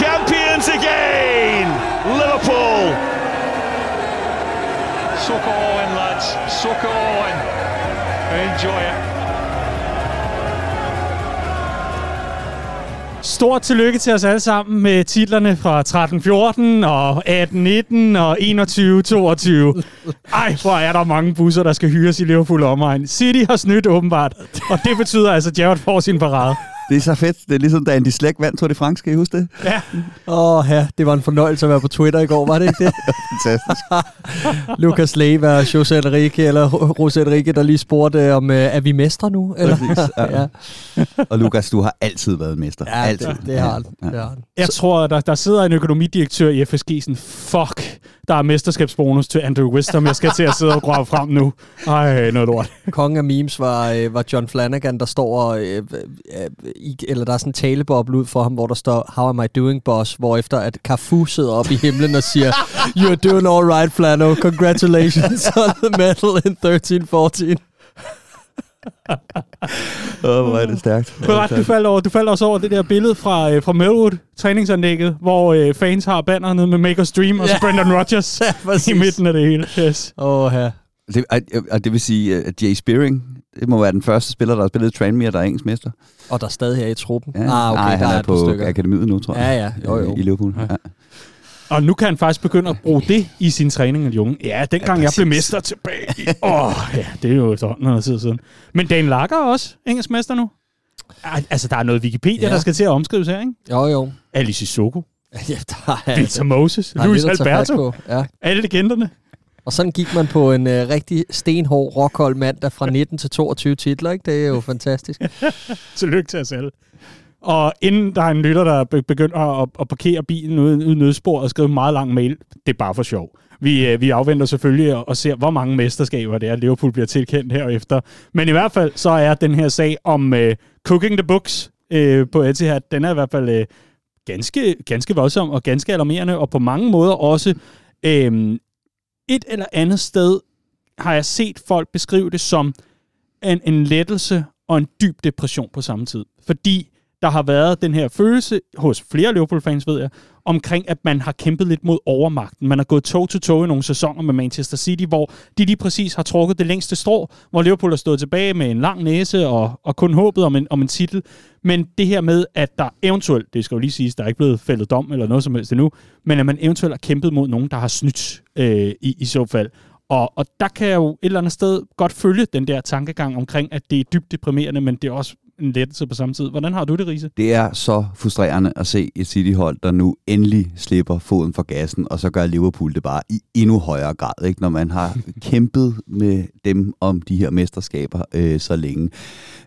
champions again! Liverpool! Suck it all in, lads. Suck it all in. Enjoy it. Stort tillykke til os alle sammen med titlerne fra 13-14 og 18-19 og 21-22. Ej, hvor er der mange busser, der skal hyres i Liverpool omegn. City har snydt åbenbart, og det betyder altså, at Jared får sin parade. Det er så fedt. Det er ligesom, da Andy Slæk vandt Tour de France. Skal I huske det? Ja. Åh oh, ja, det var en fornøjelse at være på Twitter i går, var det ikke det? Fantastisk. Lucas Leiva og Jose Enrique, eller Jose Enrique, der lige spurgte om, øh, er vi mestre nu? Eller? Præcis, ja. ja. Og Lukas, du har altid været mester. Ja, altid. det, det har han. Han. Jeg tror, der, der sidder en økonomidirektør i FSG sådan, fuck, der er mesterskabsbonus til Andrew Wisdom. Jeg skal til at sidde og grave frem nu. Ej, noget lort. Kongen af memes var, øh, var John Flanagan, der står, og, øh, øh, i, eller der er sådan en taleboble ud for ham, hvor der står, How am I doing, boss? Hvorefter at Cafu sidder op i himlen og siger, You're doing all right, Flano. Congratulations on the medal in 13-14. Åh, oh, hvor er det stærkt. Du, ret, du, faldt over, du faldt også over det der billede fra, øh, fra Melwood, træningsanlægget, hvor øh, fans har banner nede med Make Us Dream, og Ja. Brendan Rodgers præcis. i midten af det hele. Yes. Åh, oh, ja. Det, og, og det vil sige, at Jay Spearing, det må være den første spiller, der har spillet Tranmere, der er engelsk mester. Og der er stadig her i truppen. Ja. Ah, okay, Nej, der han er, er, par på stykker. akademiet nu, tror jeg. Ja, ja. Jo, jo. I Liverpool. Ja. Og nu kan han faktisk begynde at bruge det i sin træning af de unge. Ja, dengang ja, jeg blev mester tilbage. Åh, oh, ja, det er jo efterhånden noget tid siden. Men Dan Lager er også engelsk mester nu. Altså, der er noget Wikipedia, Ja. ja. der skal til at omskrives her, ikke? Jo, jo. Alice Sissoko, Ja, der er, Victor Moses, der er Luis Alberto. Ja. Alle legenderne. Og sådan gik man på en øh, rigtig stenhård rockhold mand, der fra 19 til 22 titler, ikke? Det er jo fantastisk. Tillykke til os alle. Og inden der er en lytter, der begynder at, at parkere bilen ude ude i nødspor og skrive en meget lang mail, det er bare for sjov. Vi, øh, vi afventer selvfølgelig og, og ser, hvor mange mesterskaber det er, Liverpool bliver tilkendt herefter. Men i hvert fald, så er den her sag om øh, Cooking the Books øh, på Etihad, den er i hvert fald øh, ganske, ganske voldsom og ganske alarmerende, og på mange måder også øh, et eller andet sted har jeg set folk beskrive det som en, en lettelse og en dyb depression på samme tid. Fordi der har været den her følelse hos flere Liverpool-fans, ved jeg, omkring, at man har kæmpet lidt mod overmagten. Man har gået tog til tog i nogle sæsoner med Manchester City, hvor de lige præcis har trukket det længste strå, hvor Liverpool har stået tilbage med en lang næse og, og kun håbet om en, om en titel. Men det her med, at der eventuelt, det skal jo lige siges, der er ikke blevet fældet dom eller noget som helst endnu, men at man eventuelt har kæmpet mod nogen, der har snydt øh, i, i så fald. Og, og der kan jeg jo et eller andet sted godt følge den der tankegang omkring, at det er dybt deprimerende, men det er også en lettelse på samme tid. Hvordan har du det, Riese? Det er så frustrerende at se et City-hold, der nu endelig slipper foden fra gassen, og så gør Liverpool det bare i endnu højere grad, ikke? når man har kæmpet med dem om de her mesterskaber øh, så længe.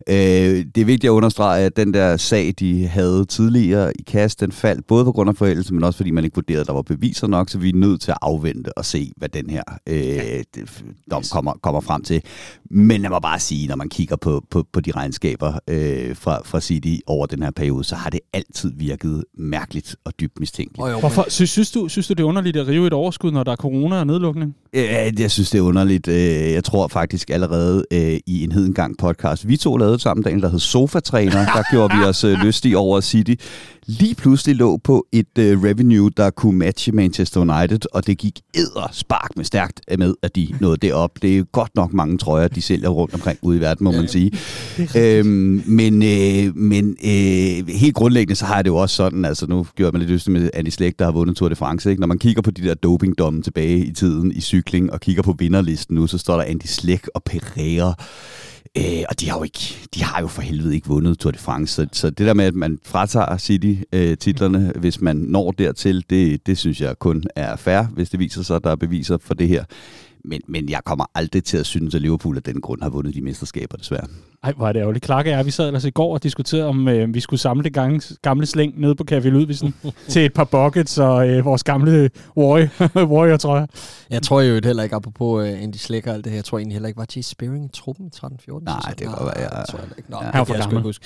Øh, det er vigtigt at understrege, at den der sag, de havde tidligere i kast, den faldt både på grund af forældelse, men også fordi man ikke vurderede, at der var beviser nok, så vi er nødt til at afvente og se, hvad den her øh, dom kommer, kommer frem til. Men lad mig bare sige, når man kigger på, på, på de regnskaber øh, fra, fra City over den her periode, så har det altid virket mærkeligt og dybt mistænkeligt. Oh, jo, Hvorfor, synes, synes, du, synes du, det er underligt at rive et overskud, når der er corona og nedlukning? Ja, jeg synes, det er underligt. Øh, Jeg tror faktisk allerede øh, i en hedengang podcast, vi to lavede sammen, der hed Sofatræner. der gjorde vi os øh, lystige over City. Lige pludselig lå på et øh, revenue, der kunne matche Manchester United, og det gik æder spark med stærkt med, at de nåede det op. Det er godt nok mange trøjer, de sælger rundt omkring ude i verden, må man sige. Øhm, men øh, men øh, helt grundlæggende, så har jeg det jo også sådan, altså nu gjorde man lidt lyst med Andy Slægt, der har vundet Tour de France. Ikke? Når man kigger på de der dopingdomme tilbage i tiden i cykling, og kigger på vinderlisten nu, så står der Andy Slægt og Pereira. Øh, og de har, jo ikke, de har jo for helvede ikke vundet Tour de France. Så, så det der med, at man fratager City-titlerne, øh, hvis man når dertil, det, det synes jeg kun er fair, hvis det viser sig, at der er beviser for det her. Men, men jeg kommer aldrig til at synes, at Liverpool af den grund har vundet de mesterskaber, desværre. Ej, hvor er det ærgerligt. Clark og jeg, vi sad ellers i går og diskuterede, om øh, vi skulle samle det gange, gamle slæng nede på Café Ludvigsen til et par buckets og øh, vores gamle warrior, warrior tror jeg. Jeg tror jo heller ikke, apropos uh, Andy Slækker og alt det her, jeg tror egentlig heller ikke, var Jay Spearing i truppen i 13-14? Nej, det godt være, ja. det tror jeg ikke. Nå, Ja. Han var det for jeg gammel. ikke huske.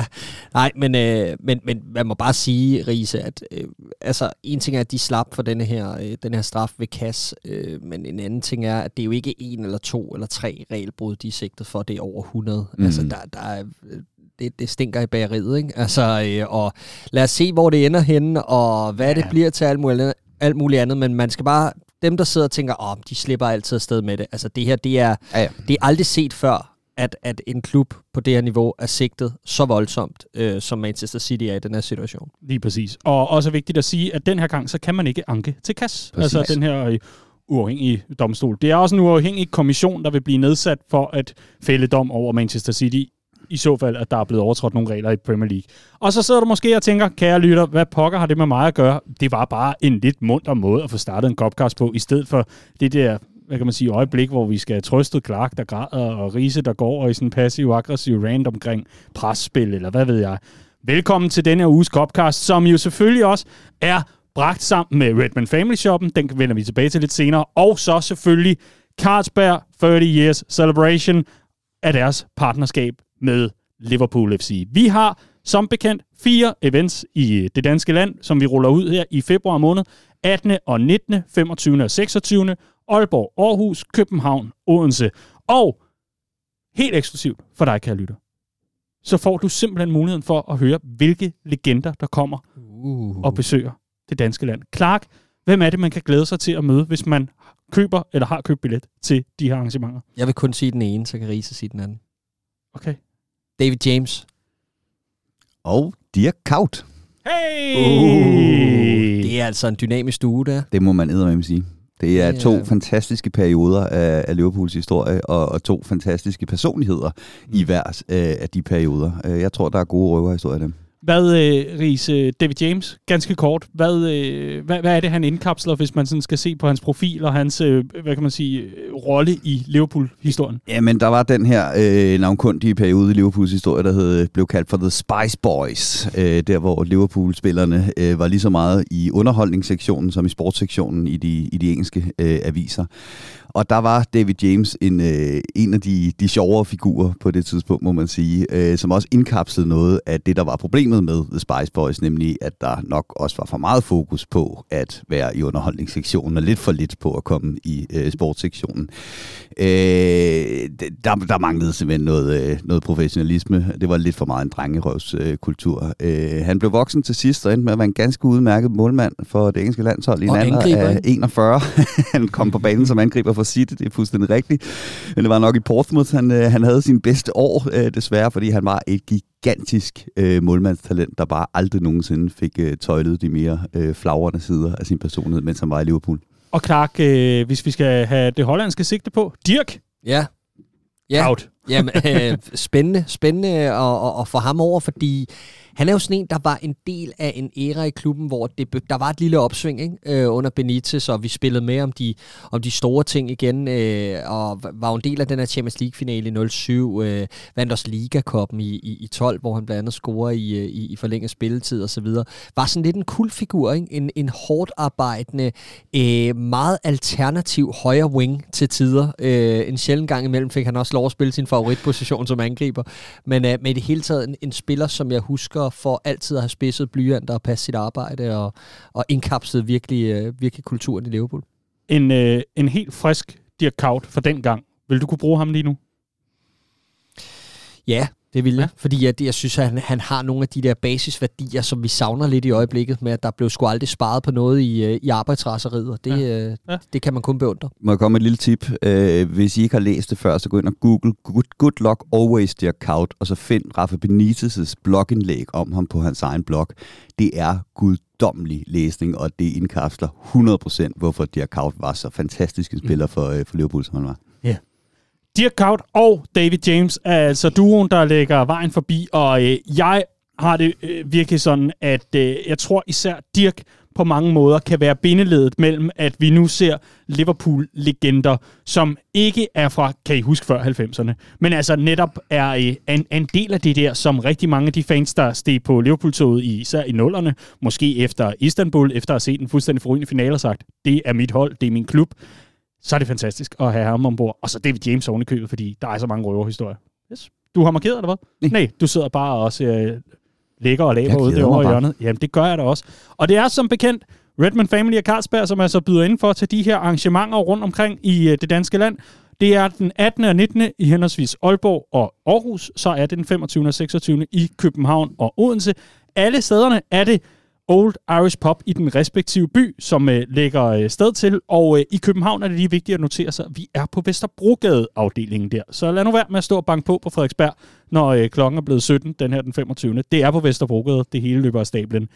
Nej, men, øh, men, men man må bare sige, Riese, at øh, altså, en ting er, at de slap for denne her, øh, den her straf ved kasse, øh, men en anden ting er, at det er jo ikke en eller to eller tre regelbrud, de er sigtet for, det er over 100. Mm. Altså, der, der er, øh, det, det stinker i bageriet, ikke? Altså, øh, og lad os se, hvor det ender henne, og hvad ja. det bliver til alt muligt, alt muligt andet, men man skal bare, dem der sidder og tænker, åh, oh, de slipper altid afsted med det. Altså, det her, det er, Ja, ja. det er aldrig set før, at, at en klub på det her niveau er sigtet så voldsomt, øh, som Manchester City er i den her situation. Lige præcis. Og også vigtigt at sige, at den her gang, så kan man ikke anke til KAS. Præcis. Altså den her uafhængig domstol. Det er også en uafhængig kommission, der vil blive nedsat for at fælde dom over Manchester City, i så fald, at der er blevet overtrådt nogle regler i Premier League. Og så sidder du måske og tænker, kære lytter, hvad pokker har det med mig at gøre? Det var bare en lidt munter måde at få startet en podcast på, i stedet for det der hvad kan man sige, øjeblik, hvor vi skal trøste Clark, der græder, og Riese, der går og i sådan en passiv-aggressiv rant omkring presspil, eller hvad ved jeg. Velkommen til denne uges Copcast, som jo selvfølgelig også er bragt sammen med Redman Family Shoppen. Den vender vi tilbage til lidt senere. Og så selvfølgelig Carlsberg 30 Years Celebration af deres partnerskab med Liverpool FC. Vi har som bekendt fire events i det danske land, som vi ruller ud her i februar måned. 18. og 19., 25. og 26. Aalborg, Aarhus, København, Odense. Og helt eksklusivt for dig, kære lytter, så får du simpelthen muligheden for at høre, hvilke legender, der kommer Uh. og besøger det danske land. Clark, hvem er det, man kan glæde sig til at møde, hvis man køber eller har købt billet til de her arrangementer? Jeg vil kun sige den ene, så kan Riese sige den anden. Okay. David James. Og Dirk Kaut. Hey! Uh, det er altså en dynamisk uge, der. Det må man eddermame sige. Det er Det er- to fantastiske perioder af, af Liverpools historie, og, og to fantastiske personligheder i hver øh, af de perioder. Øh, Jeg tror, der er gode røverhistorier af dem. Hvad, øh, Ries, øh, David James, ganske kort, hvad, øh, hvad, hvad er det, han indkapsler, hvis man sådan skal se på hans profil og hans, øh, hvad kan man sige, øh, rolle i Liverpool-historien? Jamen, der var den her øh, navnkundige periode i Liverpools historie, der hed, blev kaldt for The Spice Boys. Øh, der, hvor Liverpool-spillerne øh, var lige så meget i underholdningssektionen som i sportssektionen i de, i de engelske øh, aviser. Og der var David James en, øh, en af de, de sjovere figurer på det tidspunkt, må man sige, øh, som også indkapslede noget af det, der var problemet med The Spice Boys, nemlig at der nok også var for meget fokus på at være i underholdningssektionen, og lidt for lidt på at komme i øh, sportssektionen. Øh, der, der manglede simpelthen noget, øh, noget professionalisme. Det var lidt for meget en drengerøvskultur. Øh, kultur. øh, han blev voksen til sidst og endte med at være en ganske udmærket målmand for det engelske landshold i en alder af ikke? 41. han kom på banen som angriber for City, det er fuldstændig rigtigt. Men det var nok i Portsmouth, han, øh, han havde sin bedste år, øh, desværre, fordi han var et gigantisk øh, målmandstalent, der bare aldrig nogensinde fik øh, tøjlet de mere øh, flagrende sider af sin personlighed, mens han var i Liverpool. Og Clark, øh, hvis vi skal have det hollandske sigte på, Dirk, Ja. ja. Ja, out. Jamen, øh, spændende, spændende at, at, at få ham over, fordi han er jo sådan en, der var en del af en æra i klubben, hvor det, der var et lille opsving ikke? Øh, under Benitez, og vi spillede med om de, om de store ting igen, øh, og var jo en del af den her Champions League-finale i 07, øh, vandt også Liga-koppen i, i, i 12, hvor han blandt andet scorer i, øh, i, i forlænget spilletid og så videre. Var sådan lidt en kul figur, ikke? En, en hårdt arbejdende, øh, meget alternativ højre wing til tider. Øh, en sjældent gang imellem fik han også lov at spille sin favoritposition som angriber. Men øh, med i det hele taget en, en spiller, som jeg husker for altid at have spidset blyanter og passe sit arbejde og, og indkapslet virkelig, øh, virkelig kulturen i Liverpool. En, øh, en helt frisk Dirk Kaut for den gang. Vil du kunne bruge ham lige nu? Ja, det vil jeg. Ja. Fordi jeg, jeg synes, at han, han har nogle af de der basisværdier, som vi savner lidt i øjeblikket, med at der blev sgu aldrig sparet på noget i, øh, i arbejdsraseriet, og det, Ja. ja. Øh, Ja. det kan man kun beundre. Må jeg komme med et lille tip? Øh, hvis I ikke har læst det før, så gå ind og google Good, good Luck Always Dirk Kaut, og så find Rafa Benitez' blogindlæg om ham på hans egen blog. Det er guddommelig læsning, og det indkapsler 100% hvorfor Dirk Kaut var så fantastisk en spiller for, øh, for Liverpool, som han var. Dirk Kaut og David James er altså duoen, der lægger vejen forbi, og øh, jeg har det øh, virkelig sådan, at øh, jeg tror især Dirk på mange måder kan være bindeledet mellem, at vi nu ser Liverpool-legender, som ikke er fra, kan I huske før 90'erne, men altså netop er øh, en, en del af det der, som rigtig mange af de fans, der steg på Liverpool-toget, i, især i nullerne, måske efter Istanbul, efter at have set en fuldstændig forrygende finale, sagt, det er mit hold, det er min klub, så er det fantastisk at have ham ombord. Og så David James oven i købet, fordi der er så mange røverhistorier. Yes. Du har markeret, eller hvad? Nej. Nej, du sidder bare og også øh, ligger og laver ude mig i hjørnet. Jamen, det gør jeg da også. Og det er som bekendt Redman Family og Carlsberg, som altså byder indenfor til de her arrangementer rundt omkring i øh, det danske land. Det er den 18. og 19. i henholdsvis Aalborg og Aarhus. Så er det den 25. og 26. i København og Odense. Alle stederne er det Old Irish Pub i den respektive by, som øh, lægger øh, sted til. Og øh, i København er det lige vigtigt at notere sig, at vi er på Vesterbrogade-afdelingen der. Så lad nu være med at stå og banke på på Frederiksberg, når øh, klokken er blevet 17, den her den 25. Det er på Vesterbrogade, det hele løber af stablen.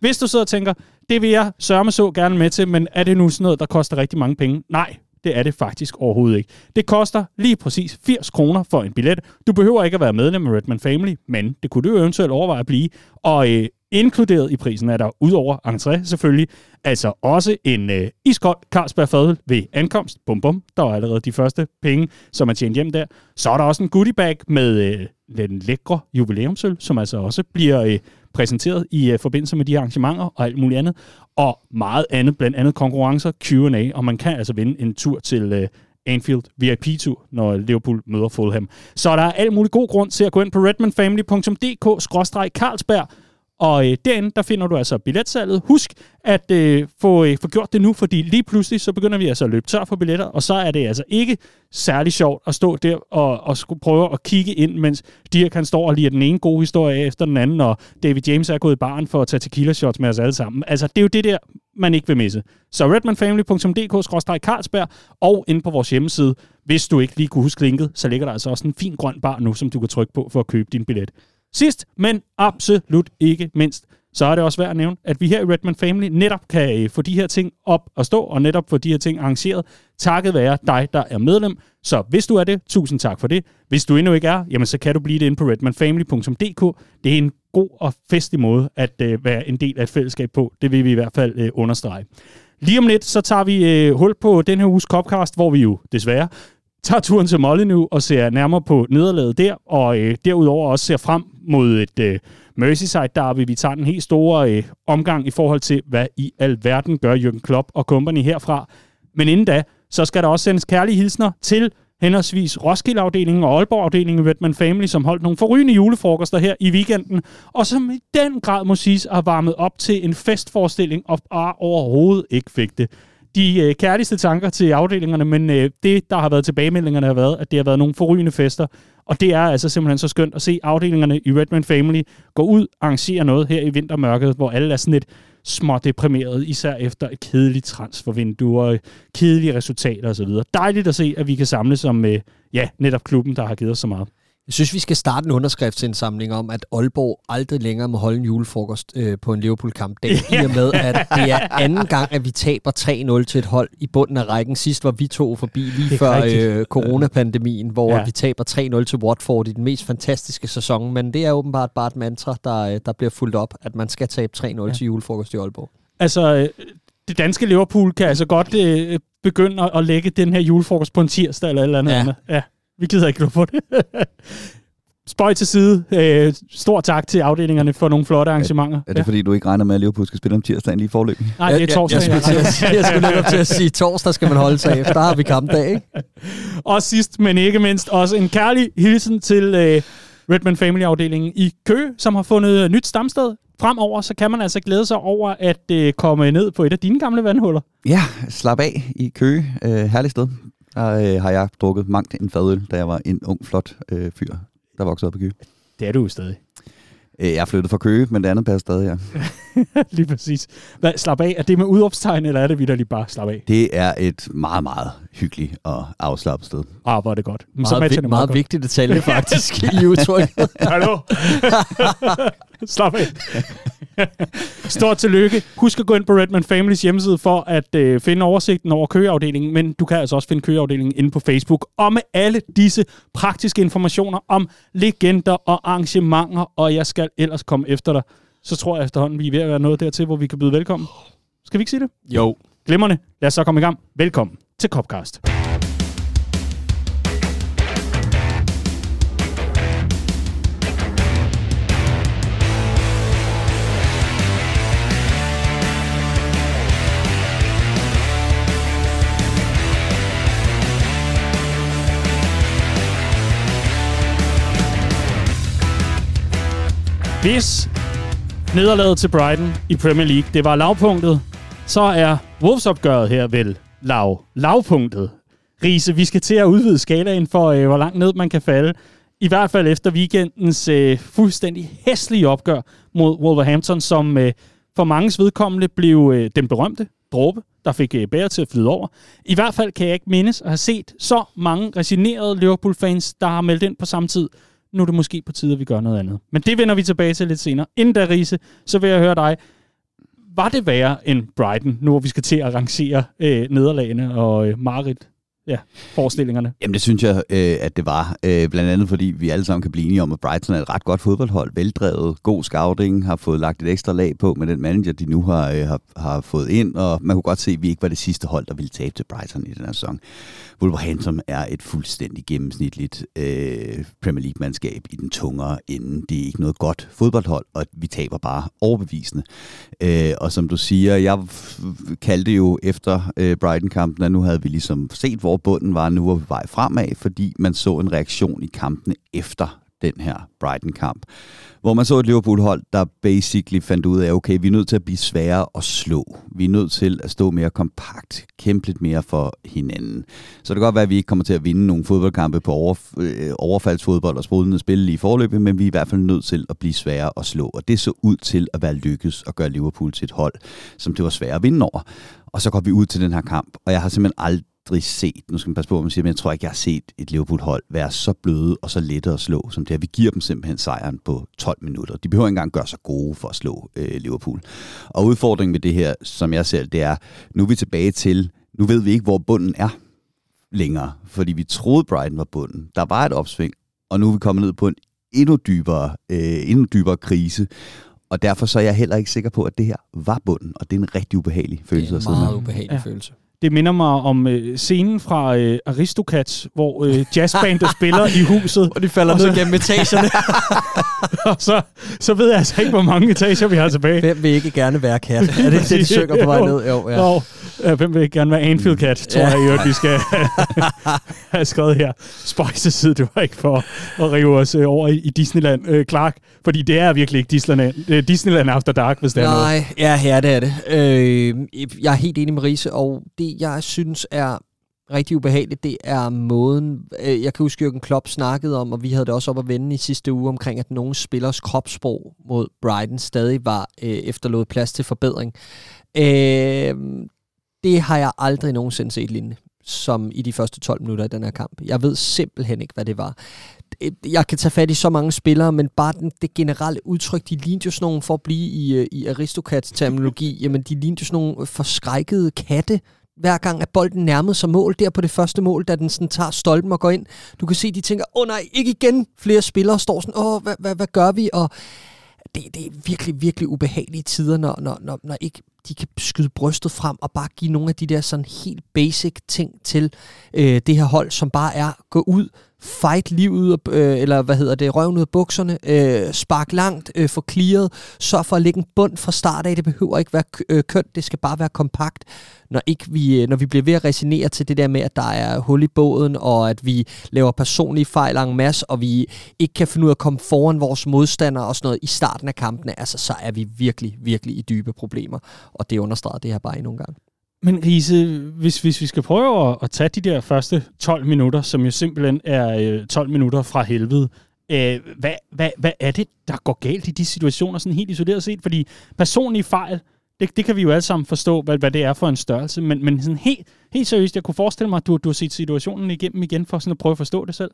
Hvis du sidder og tænker, det vil jeg sørme så gerne med til, men er det nu sådan noget, der koster rigtig mange penge? Nej, det er det faktisk overhovedet ikke. Det koster lige præcis 80 kroner for en billet. Du behøver ikke at være medlem af Redman Family, men det kunne du jo eventuelt overveje at blive. Og øh, inkluderet i prisen er der udover entré selvfølgelig, altså også en øh, iskold Carlsberg fadøl ved ankomst. Bum bum, der var allerede de første penge, som er tjent hjem der. Så er der også en goodie bag med øh, den lækre jubilæumsøl, som altså også bliver øh, præsenteret i uh, forbindelse med de arrangementer og alt muligt andet. Og meget andet, blandt andet konkurrencer, Q&A, og man kan altså vinde en tur til uh, Anfield VIP-tur, når Liverpool møder Fulham. Så der er alt muligt god grund til at gå ind på redmanfamily.dk-carlsberg og øh, derinde, der finder du altså billetsalget. Husk at øh, få, øh, få gjort det nu, fordi lige pludselig, så begynder vi altså at løbe tør for billetter, og så er det altså ikke særlig sjovt at stå der og, og skulle prøve at kigge ind, mens Dirk kan stå og lige den ene gode historie efter den anden, og David James er gået i baren for at tage tequila shots med os alle sammen. Altså, det er jo det der, man ikke vil misse. Så redmanfamily.dk-carlsberg og ind på vores hjemmeside. Hvis du ikke lige kunne huske linket, så ligger der altså også en fin grøn bar nu, som du kan trykke på for at købe din billet. Sidst, men absolut ikke mindst, så er det også værd at nævne, at vi her i Redman Family netop kan øh, få de her ting op og stå, og netop få de her ting arrangeret, takket være dig, der er medlem. Så hvis du er det, tusind tak for det. Hvis du endnu ikke er, jamen så kan du blive det inde på redmanfamily.dk. Det er en god og festlig måde at øh, være en del af et fællesskab på. Det vil vi i hvert fald øh, understrege. Lige om lidt, så tager vi øh, hul på den her uges Copcast, hvor vi jo desværre tager turen til Molly nu og ser nærmere på nederlaget der, og øh, derudover også ser frem mod et øh, Merseyside derby. Vi tager en helt store øh, omgang i forhold til, hvad i alverden gør Jürgen Klopp og company herfra. Men inden da, så skal der også sendes kærlige hilsner til henholdsvis Roskilde-afdelingen og Aalborg-afdelingen i Redman Family, som holdt nogle forrygende julefrokoster her i weekenden, og som i den grad må siges at varmet op til en festforestilling, og bare overhovedet ikke fik det de øh, kærligste tanker til afdelingerne, men øh, det, der har været tilbagemeldingerne, har været, at det har været nogle forrygende fester. Og det er altså simpelthen så skønt at se afdelingerne i Redman Family gå ud og arrangere noget her i vintermørket, hvor alle er sådan lidt småt deprimeret, især efter et kedeligt transfervindue og kedelige resultater osv. Dejligt at se, at vi kan samles som øh, ja, netop klubben, der har givet os så meget. Jeg synes, vi skal starte en underskriftsindsamling om, at Aalborg aldrig længere må holde en julefrokost øh, på en Liverpool-kampdag. I og med, at det er anden gang, at vi taber 3-0 til et hold i bunden af rækken. Sidst var vi to forbi lige før øh, coronapandemien, hvor ja. vi taber 3-0 til Watford i den mest fantastiske sæson. Men det er åbenbart bare et mantra, der, øh, der bliver fuldt op, at man skal tabe 3-0 ja. til julefrokost i Aalborg. Altså, øh, det danske Liverpool kan altså godt øh, begynde at lægge den her julefrokost på en tirsdag eller eller andet. Ja. andet. ja. Vi gider ikke på det. Spøj til side. Øh, stor tak til afdelingerne for nogle flotte arrangementer. Er det ja. fordi, du ikke regner med, at Liverpool skal spille om tirsdagen lige forløb? Nej, det er torsdag. Jeg, jeg, jeg, jeg, skulle, jeg skulle netop til at sige, torsdag skal man holde sig efter. Der har vi kampdag, ikke? Og sidst, men ikke mindst, også en kærlig hilsen til øh, Redman Family-afdelingen i Køge, som har fundet nyt stamsted. Fremover så kan man altså glæde sig over at øh, komme ned på et af dine gamle vandhuller. Ja, slap af i Køge. Øh, herligt sted der øh, har jeg drukket mangt en fadøl, da jeg var en ung, flot øh, fyr, der voksede op i Køge. Det er du jo stadig. Øh, jeg er flyttet fra Køge, men det andet passer stadig, ja. lige præcis. Hvad, slap af, er det med udopstegn, eller er det vidderligt bare slap af? Det er et meget, meget hyggeligt og afslappet sted. Ah, hvor er det godt. Men meget, så vi, det meget, meget vigtigt detalje faktisk i udtrykket. Hallo? slap af. Stort tillykke. Husk at gå ind på Redman Families hjemmeside for at øh, finde oversigten over køgeafdelingen, men du kan altså også finde køgeafdelingen inde på Facebook. Og med alle disse praktiske informationer om legender og arrangementer, og jeg skal ellers komme efter dig, så tror jeg efterhånden, vi er ved at være noget dertil, hvor vi kan byde velkommen. Skal vi ikke sige det? Jo. Glimmerne. Lad os så komme i gang. Velkommen til Copcast. Hvis nederlaget til Brighton i Premier League, det var lavpunktet, så er Wolves-opgøret her vel lav, lavpunktet. Riese, vi skal til at udvide skalaen for, øh, hvor langt ned man kan falde. I hvert fald efter weekendens øh, fuldstændig hæslige opgør mod Wolverhampton, som øh, for manges vedkommende blev øh, den berømte dråbe, der fik øh, bæret til at flyde over. I hvert fald kan jeg ikke mindes at have set så mange resignerede Liverpool-fans, der har meldt ind på samme tid. Nu er det måske på tide, at vi gør noget andet. Men det vender vi tilbage til lidt senere. Inden da, Riese, så vil jeg høre dig. Var det værre end Brighton, nu hvor vi skal til at rangere øh, nederlagene og øh, Marit ja, forestillingerne? Jamen det synes jeg, øh, at det var. Øh, blandt andet fordi vi alle sammen kan blive enige om, at Brighton er et ret godt fodboldhold. Veldrevet, god scouting, har fået lagt et ekstra lag på med den manager, de nu har, øh, har, har fået ind. Og man kunne godt se, at vi ikke var det sidste hold, der ville tabe til Brighton i den her sæson. Wolverhampton er et fuldstændig gennemsnitligt øh, Premier League-mandskab i den tungere ende. Det er ikke noget godt fodboldhold, og vi taber bare overbevisende. Øh, og som du siger, jeg kaldte jo efter øh, Brighton-kampen, at nu havde vi ligesom set, hvor bunden var, nu og vej fremad, fordi man så en reaktion i kampene efter den her Brighton-kamp. Hvor man så et Liverpool-hold, der basically fandt ud af, okay, vi er nødt til at blive sværere at slå. Vi er nødt til at stå mere kompakt, kæmpe lidt mere for hinanden. Så det kan godt være, at vi ikke kommer til at vinde nogle fodboldkampe på over, øh, overfaldsfodbold og sprudende spil i forløbet, men vi er i hvert fald nødt til at blive sværere at slå. Og det så ud til at være lykkes at gøre Liverpool til et hold, som det var svært at vinde over. Og så går vi ud til den her kamp, og jeg har simpelthen aldrig aldrig set, nu skal man passe på, at man siger, men jeg tror ikke, jeg har set et Liverpool-hold være så bløde og så lette at slå som det her. Vi giver dem simpelthen sejren på 12 minutter. De behøver ikke engang gøre sig gode for at slå øh, Liverpool. Og udfordringen ved det her, som jeg ser det er, nu er vi tilbage til, nu ved vi ikke, hvor bunden er længere, fordi vi troede, Brighton var bunden. Der var et opsving, og nu er vi kommet ned på en endnu dybere, øh, endnu dybere krise. Og derfor så er jeg heller ikke sikker på, at det her var bunden, og det er en rigtig ubehagelig følelse Det er en meget ubehagelig ja. følelse. Det minder mig om øh, scenen fra øh, Aristocats, hvor øh, jazzbandet spiller i huset. Og de falder og ned gennem etagerne. og så, så ved jeg altså ikke, hvor mange etager vi har tilbage. Hvem vil ikke gerne være kat? Er det det, de synger på vej ned? Jo, ja. Jo, ja, hvem vil ikke gerne være Anfield Cat, tror ja. jeg, at vi skal have skrevet her. Spøjse side, det var ikke for at rive os øh, over i, i Disneyland, øh, Clark. Fordi det er virkelig ikke Disneyland, øh, Disneyland After Dark, hvis det Nej, er noget. Nej, ja, ja, det er det. Øh, jeg er helt enig med Riese, og det, jeg synes er rigtig ubehageligt, det er måden, øh, jeg kan huske, Jürgen Klopp snakkede om, og vi havde det også op at vende i sidste uge, omkring, at nogle spillers kropssprog mod Brighton stadig var øh, efterlået plads til forbedring. Øh, det har jeg aldrig nogensinde set lignende som i de første 12 minutter i den her kamp. Jeg ved simpelthen ikke, hvad det var. Øh, jeg kan tage fat i så mange spillere, men bare den, det generelle udtryk, de lignede jo sådan nogle, for at blive i, øh, i aristokrats terminologi, jamen de lignede jo sådan nogle forskrækkede katte, hver gang at bolden nærmede sig mål, der på det første mål, da den sådan tager stolpen og går ind. Du kan se, de tænker, åh oh, nej, ikke igen. Flere spillere står sådan, åh, hvad, hvad, hvad gør vi? Og det, det er virkelig, virkelig ubehagelige tider, når, når, når, når ikke de kan skyde brystet frem og bare give nogle af de der sådan helt basic ting til øh, det her hold, som bare er gå ud, fight livet, øh, eller hvad hedder det, røven ud af bukserne, øh, spark langt, øh, få clearet, sørg for at lægge en bund fra start af, det behøver ikke være øh, kønt, det skal bare være kompakt. Når, ikke vi, øh, når vi bliver ved at resonere til det der med, at der er hul i båden, og at vi laver personlige fejl en masse, og vi ikke kan finde ud af at komme foran vores modstandere og sådan noget i starten af kampene, altså så er vi virkelig, virkelig i dybe problemer, og det understreger det her bare endnu en gang. Men Riese, hvis, hvis vi skal prøve at, at tage de der første 12 minutter, som jo simpelthen er øh, 12 minutter fra helvede, øh, hvad, hvad, hvad er det, der går galt i de situationer, sådan helt isoleret set? Fordi personlige fejl, det, det kan vi jo alle sammen forstå, hvad, hvad det er for en størrelse, men, men sådan helt, helt seriøst, jeg kunne forestille mig, at du, du har set situationen igennem igen for sådan at prøve at forstå det selv.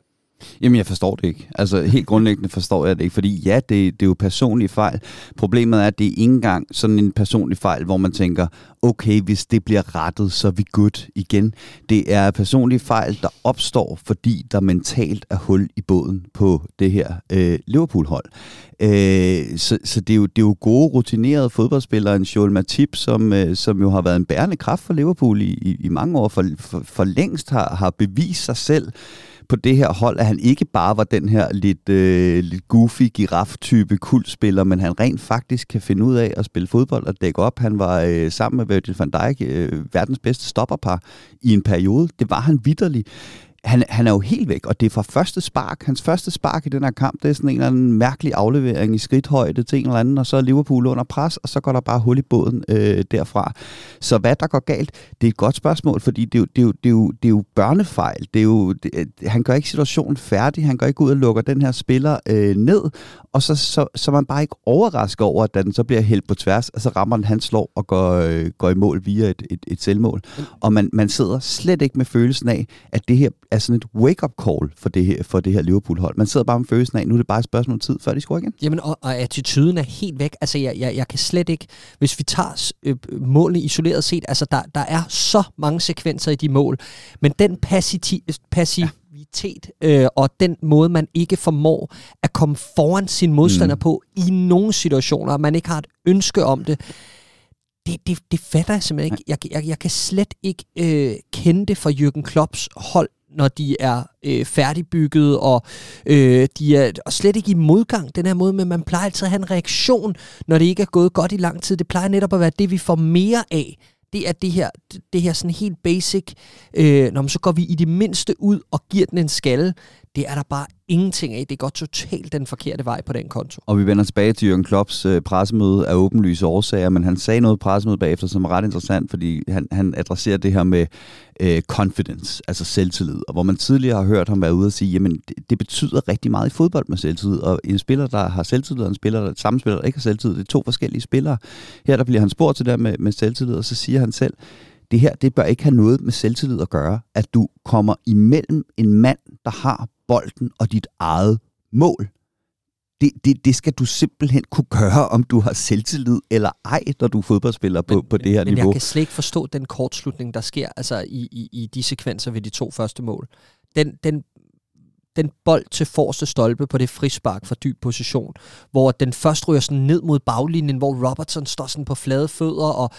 Jamen, jeg forstår det ikke. Altså, helt grundlæggende forstår jeg det ikke, fordi ja, det, det er jo personlige fejl. Problemet er, at det er ikke engang sådan en personlig fejl, hvor man tænker, okay, hvis det bliver rettet, så er vi good igen. Det er personlige fejl, der opstår, fordi der mentalt er hul i båden på det her øh, Liverpool-hold. Øh, så så det, er jo, det er jo gode, rutinerede fodboldspillere, en Joel Matip, som, øh, som jo har været en bærende kraft for Liverpool i, i, i mange år, for, for, for længst har, har bevist sig selv på det her hold, at han ikke bare var den her lidt, øh, lidt goofy giraf-type kultspiller, men han rent faktisk kan finde ud af at spille fodbold og dække op. Han var øh, sammen med Virgil van Dijk øh, verdens bedste stopperpar i en periode. Det var han vidderlig han, han er jo helt væk, og det er fra første spark. Hans første spark i den her kamp, det er sådan en eller anden mærkelig aflevering i skridthøjde til en eller anden, og så er Liverpool under pres, og så går der bare hul i båden øh, derfra. Så hvad der går galt, det er et godt spørgsmål, fordi det er jo, det er jo, det er jo, det er jo børnefejl. Det er jo, det, han gør ikke situationen færdig, han går ikke ud og lukker den her spiller øh, ned, og så, så, så man bare ikke overrasket over, at den så bliver hældt på tværs, og så rammer den hans slår og går, øh, går i mål via et, et, et selvmål. Og man, man sidder slet ikke med følelsen af, at det her er sådan et wake-up call for det her, for det her Liverpool-hold. Man sidder bare med følelsen af, nu er det bare et spørgsmål om tid, før de scorer igen. Jamen, og, og attituden er helt væk. Altså, jeg, jeg, jeg kan slet ikke... Hvis vi tager øh, målene isoleret set, altså, der, der er så mange sekvenser i de mål, men den passivitet, passivitet øh, og den måde, man ikke formår at komme foran sin modstander mm. på i nogle situationer, man ikke har et ønske om det, det, det, det fatter jeg simpelthen ikke. Jeg, jeg, jeg kan slet ikke øh, kende det fra Jürgen Klopps hold når de er øh, færdigbygget, og øh, de er og slet ikke i modgang, den her måde, men man plejer altid at have en reaktion, når det ikke er gået godt i lang tid. Det plejer netop at være det, vi får mere af. Det er det her, det her sådan helt basic, øh, når man så går vi i det mindste ud og giver den en skalle. Det er der bare ingenting af. Det går totalt den forkerte vej på den konto. Og vi vender tilbage til Jørgen Klopps øh, pressemøde af åbenlyse årsager, men han sagde noget pressemøde bagefter, som er ret interessant, fordi han, han adresserer det her med øh, confidence, altså selvtillid, og hvor man tidligere har hørt ham være ude og sige, jamen det, det betyder rigtig meget i fodbold med selvtillid, og en spiller, der har selvtillid, og en spiller, der samme spiller, der ikke har selvtillid, det er to forskellige spillere. Her der bliver han spurgt til det med, med selvtillid, og så siger han selv, det her, det bør ikke have noget med selvtillid at gøre, at du kommer imellem en mand, der har bolden og dit eget mål. Det, det, det skal du simpelthen kunne gøre, om du har selvtillid eller ej, når du er fodboldspiller på, men, på det her men niveau. jeg kan slet ikke forstå den kortslutning, der sker altså i, i, i de sekvenser ved de to første mål. Den, den, den bold til forreste stolpe på det frispark fra dyb position, hvor den først ryger sådan ned mod baglinjen, hvor Robertson står sådan på flade fødder, og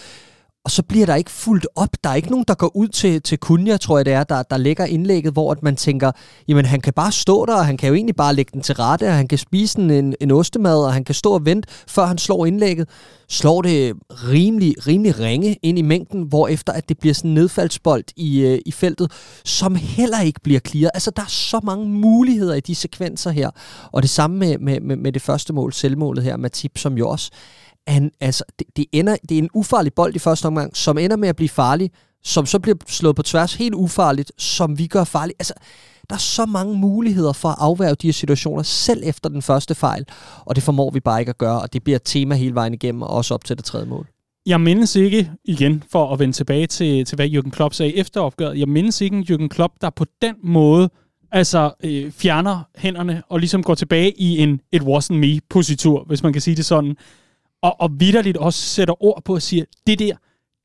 og så bliver der ikke fuldt op. Der er ikke nogen, der går ud til, til Kunja, tror jeg det er, der, der lægger indlægget, hvor at man tænker, jamen han kan bare stå der, og han kan jo egentlig bare lægge den til rette, og han kan spise en, en, en ostemad, og han kan stå og vente, før han slår indlægget. Slår det rimelig, rimelig ringe ind i mængden, hvor efter at det bliver sådan en nedfaldsbold i, øh, i feltet, som heller ikke bliver clearet. Altså der er så mange muligheder i de sekvenser her. Og det samme med, med, med, med det første mål, selvmålet her, Matip, som jo også han, altså, det, det, ender, det er en ufarlig bold i første omgang, som ender med at blive farlig, som så bliver slået på tværs helt ufarligt, som vi gør farligt. Altså, der er så mange muligheder for at afværge de her situationer, selv efter den første fejl, og det formår vi bare ikke at gøre, og det bliver et tema hele vejen igennem, og også op til det tredje mål. Jeg mindes ikke, igen for at vende tilbage til, til hvad Jürgen Klopp sagde efter opgøret, jeg mindes ikke en Jürgen Klopp, der på den måde altså øh, fjerner hænderne og ligesom går tilbage i en it wasn't me-positur, hvis man kan sige det sådan og, og vidderligt også sætter ord på og siger, det der,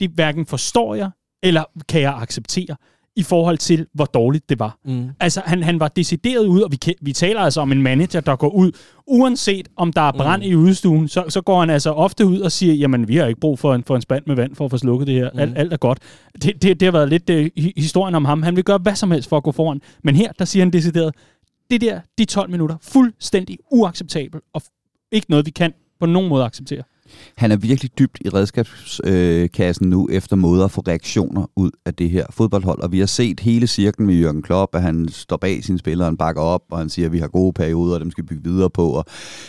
det hverken forstår jeg, eller kan jeg acceptere i forhold til, hvor dårligt det var. Mm. Altså, han, han var decideret ud, og vi, vi taler altså om en manager, der går ud, uanset om der er brand mm. i udstuen, så, så går han altså ofte ud og siger, jamen, vi har ikke brug for en, for en spand med vand for at få slukket det her. Mm. Alt, alt er godt. Det, det, det har været lidt uh, historien om ham. Han vil gøre hvad som helst for at gå foran. Men her, der siger han decideret, det der, de 12 minutter, fuldstændig uacceptabelt, og ikke noget, vi kan på nogen måde acceptere. Han er virkelig dybt i redskabskassen nu, efter måder at få reaktioner ud af det her fodboldhold. Og vi har set hele cirklen med Jørgen Klopp, at han står bag sine spillere, han bakker op, og han siger, at vi har gode perioder, og dem skal vi bygge videre på, og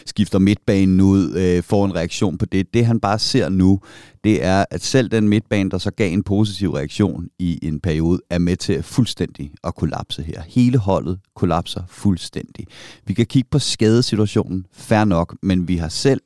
skifter midtbanen ud, øh, får en reaktion på det. Det han bare ser nu, det er, at selv den midtbane, der så gav en positiv reaktion i en periode, er med til at fuldstændig at kollapse her. Hele holdet kollapser fuldstændig. Vi kan kigge på skadesituationen, fair nok, men vi har selv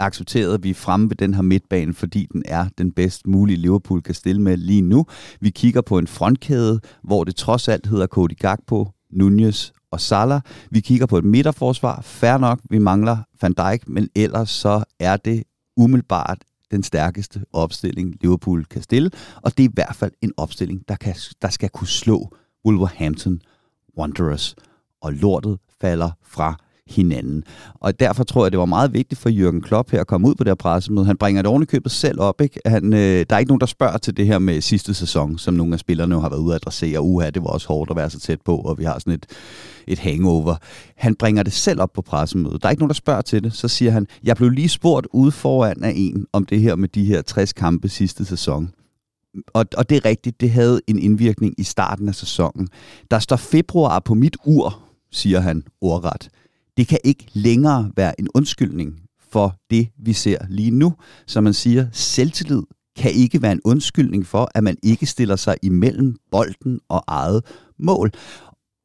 accepteret, at vi er fremme ved den her midtbane, fordi den er den bedst mulige Liverpool kan stille med lige nu. Vi kigger på en frontkæde, hvor det trods alt hedder Cody Gakpo, Nunez og Salah. Vi kigger på et midterforsvar. Fair nok, vi mangler Van Dijk, men ellers så er det umiddelbart den stærkeste opstilling, Liverpool kan stille. Og det er i hvert fald en opstilling, der, kan, der skal kunne slå Wolverhampton Wanderers. Og lortet falder fra hinanden. Og derfor tror jeg, det var meget vigtigt for Jürgen Klopp her at komme ud på det her pressemøde. Han bringer det købet selv op. Ikke? Han, øh, der er ikke nogen, der spørger til det her med sidste sæson, som nogle af spillerne jo har været ude at adressere. Uha, det var også hårdt at være så tæt på, og vi har sådan et, et hangover. Han bringer det selv op på pressemødet. Der er ikke nogen, der spørger til det. Så siger han, jeg blev lige spurgt ude foran af en om det her med de her 60 kampe sidste sæson. og, og det er rigtigt, det havde en indvirkning i starten af sæsonen. Der står februar på mit ur, siger han ordret. Det kan ikke længere være en undskyldning for det, vi ser lige nu. Så man siger, selvtillid kan ikke være en undskyldning for, at man ikke stiller sig imellem bolden og eget mål.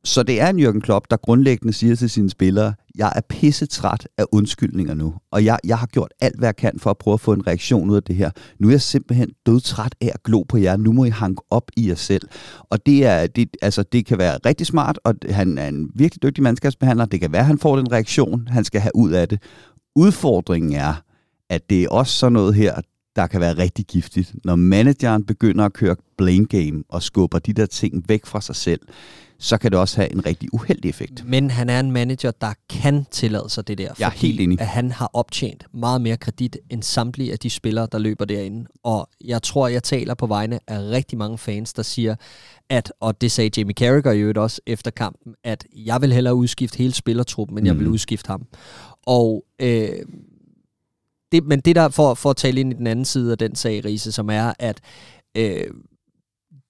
Så det er en Jürgen Klopp, der grundlæggende siger til sine spillere, jeg er pisse træt af undskyldninger nu, og jeg, jeg har gjort alt, hvad jeg kan for at prøve at få en reaktion ud af det her. Nu er jeg simpelthen dødtræt af at glo på jer. Nu må I hanke op i jer selv. Og det, er, det, altså, det kan være rigtig smart, og han er en virkelig dygtig mandskabsbehandler. Det kan være, at han får den reaktion, han skal have ud af det. Udfordringen er, at det er også sådan noget her, der kan være rigtig giftigt. Når manageren begynder at køre blame game og skubber de der ting væk fra sig selv, så kan det også have en rigtig uheldig effekt. Men han er en manager, der kan tillade sig det der. Jeg er helt enig. At han har optjent meget mere kredit end samtlige af de spillere, der løber derinde. Og jeg tror, jeg taler på vegne af rigtig mange fans, der siger, at, og det sagde Jamie Carragher jo også efter kampen, at jeg vil hellere udskifte hele spillertruppen, men jeg vil mm. udskifte ham. Og øh, det, men det der, for, for at tale ind i den anden side af den sag, Riese, som er, at øh,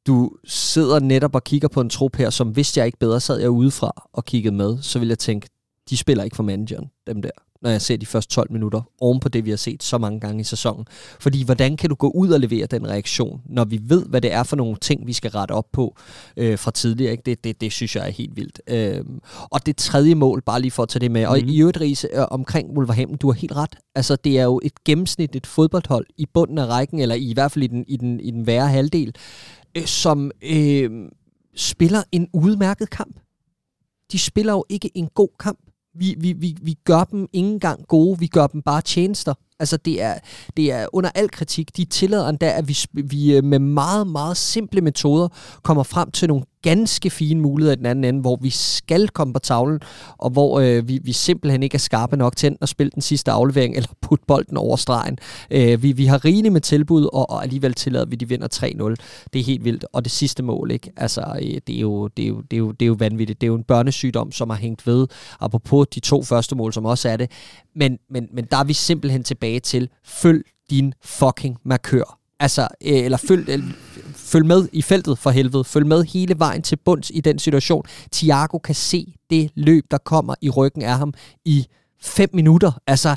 du sidder netop og kigger på en trup her, som hvis jeg ikke bedre sad jeg udefra og kiggede med, så vil jeg tænke, de spiller ikke for manageren, dem der, når jeg ser de første 12 minutter, oven på det, vi har set så mange gange i sæsonen. Fordi hvordan kan du gå ud og levere den reaktion, når vi ved, hvad det er for nogle ting, vi skal rette op på øh, fra tidligere? Ikke? Det, det, det synes jeg er helt vildt. Øh, og det tredje mål, bare lige for at tage det med, mm-hmm. og mhm. i øvrigt, Riese, øh, omkring Wolverhampton, du har helt ret. Altså, det er jo et gennemsnitligt fodboldhold i bunden af rækken, eller i hvert fald i den, i den, i den værre halvdel, øh, som øh, spiller en udmærket kamp. De spiller jo ikke en god kamp. Vi, vi, vi, vi gør dem ikke engang gode, vi gør dem bare tjenester. Altså, det er, det er under al kritik. De tillader endda, at vi, vi øh, med meget, meget simple metoder kommer frem til nogle ganske fine muligheder i den anden ende, hvor vi skal komme på tavlen, og hvor øh, vi, vi simpelthen ikke er skarpe nok til at spille den sidste aflevering, eller putte bolden over stregen. Øh, vi, vi har rigeligt med tilbud, og, og alligevel tillader vi, de vinder 3-0. Det er helt vildt. Og det sidste mål, ikke? Altså, øh, det, er jo, det, er jo, det, er jo, det er jo vanvittigt. Det er jo en børnesygdom, som har hængt ved, apropos de to første mål, som også er det. Men, men, men der er vi simpelthen tilbage til, følg din fucking markør. Altså, øh, eller følg, øh, følg med i feltet for helvede. Følg med hele vejen til bunds i den situation. Thiago kan se det løb, der kommer i ryggen af ham i fem minutter. Altså,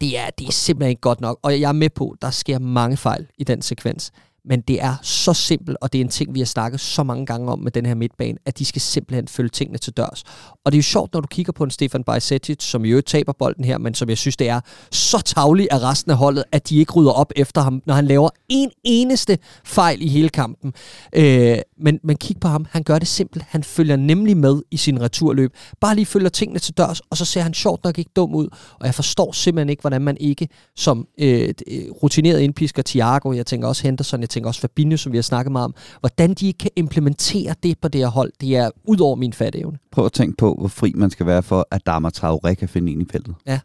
det er, det er simpelthen ikke godt nok. Og jeg er med på, der sker mange fejl i den sekvens men det er så simpelt, og det er en ting, vi har snakket så mange gange om med den her midtbane, at de skal simpelthen følge tingene til dørs. Og det er jo sjovt, når du kigger på en Stefan Bajsetic, som jo taber bolden her, men som jeg synes, det er så tavlig af resten af holdet, at de ikke rydder op efter ham, når han laver en eneste fejl i hele kampen. Øh, men, men kig på ham, han gør det simpelt. Han følger nemlig med i sin returløb. Bare lige følger tingene til dørs, og så ser han sjovt nok ikke dum ud. Og jeg forstår simpelthen ikke, hvordan man ikke som øh, øh rutineret indpisker Thiago, jeg tænker også Henderson, jeg tænker også Fabinho, som vi har snakket meget om, hvordan de kan implementere det på det her hold, det er ud over min fatteevne. Prøv at tænke på, hvor fri man skal være for, at Dama Traoré kan finde ind i feltet. Ja,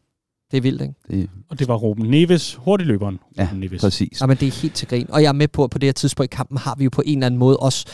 det er vildt, ikke? Det... Og det var Ruben Neves, hurtigløberen. Ja, Ruben Neves. præcis. Ja, men det er helt til grin. Og jeg er med på, at på det her tidspunkt i kampen har vi jo på en eller anden måde også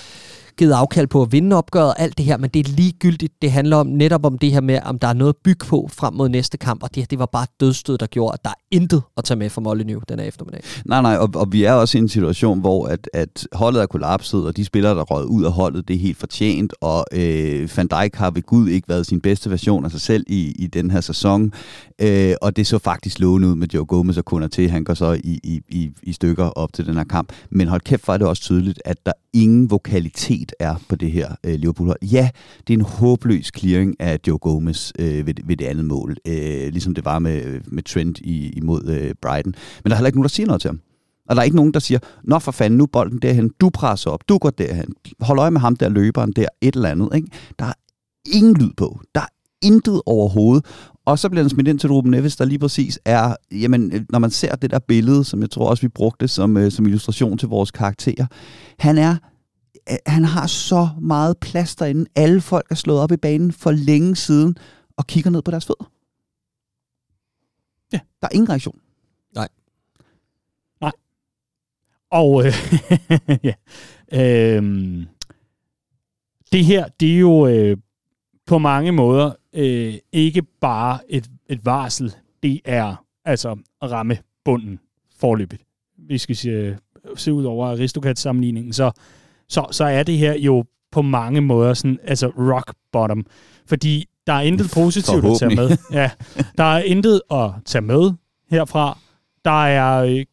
givet afkald på at vinde opgøret og alt det her, men det er ligegyldigt. Det handler om netop om det her med, om der er noget at bygge på frem mod næste kamp, og det her, det var bare dødstød, der gjorde, at der er intet at tage med for Molyneux den her eftermiddag. Nej, nej, og, og vi er også i en situation, hvor at, at holdet er kollapset, og de spillere, der røg ud af holdet, det er helt fortjent, og øh, Van Dijk har ved Gud ikke været sin bedste version af sig selv i, i den her sæson, øh, og det så faktisk lovende ud med Joe Gomez og kunder til. Han går så i, i, i, i stykker op til den her kamp. Men hold kæft, var det også tydeligt, at der ingen vokalitet er på det her øh, liverpool -hold. Ja, det er en håbløs clearing af Joe Gomez øh, ved, ved det andet mål, øh, ligesom det var med, med Trent i, imod øh, Brighton. Men der er heller ikke nogen, der siger noget til ham. Og der er ikke nogen, der siger, nå for fanden, nu bolden derhen, du presser op, du går derhen, hold øje med ham der løberen der, et eller andet. Ikke? Der er ingen lyd på. Der er intet overhovedet. Og så bliver den smidt ind til Ruben Neves, der lige præcis er, jamen, øh, når man ser det der billede, som jeg tror også, vi brugte som, øh, som illustration til vores karakterer, han er han har så meget plads derinde. Alle folk er slået op i banen for længe siden og kigger ned på deres fødder. Ja. Der er ingen reaktion. Nej. Nej. Og øh, ja. Øhm, det her, det er jo øh, på mange måder øh, ikke bare et, et varsel. Det er altså at ramme bunden forløbet. Vi skal sige, se ud over Aristocats-sammenligningen, så, så, så er det her jo på mange måder sådan, altså rock bottom. Fordi der er intet positivt at tage med. Ja, der er intet at tage med herfra. Der er øh,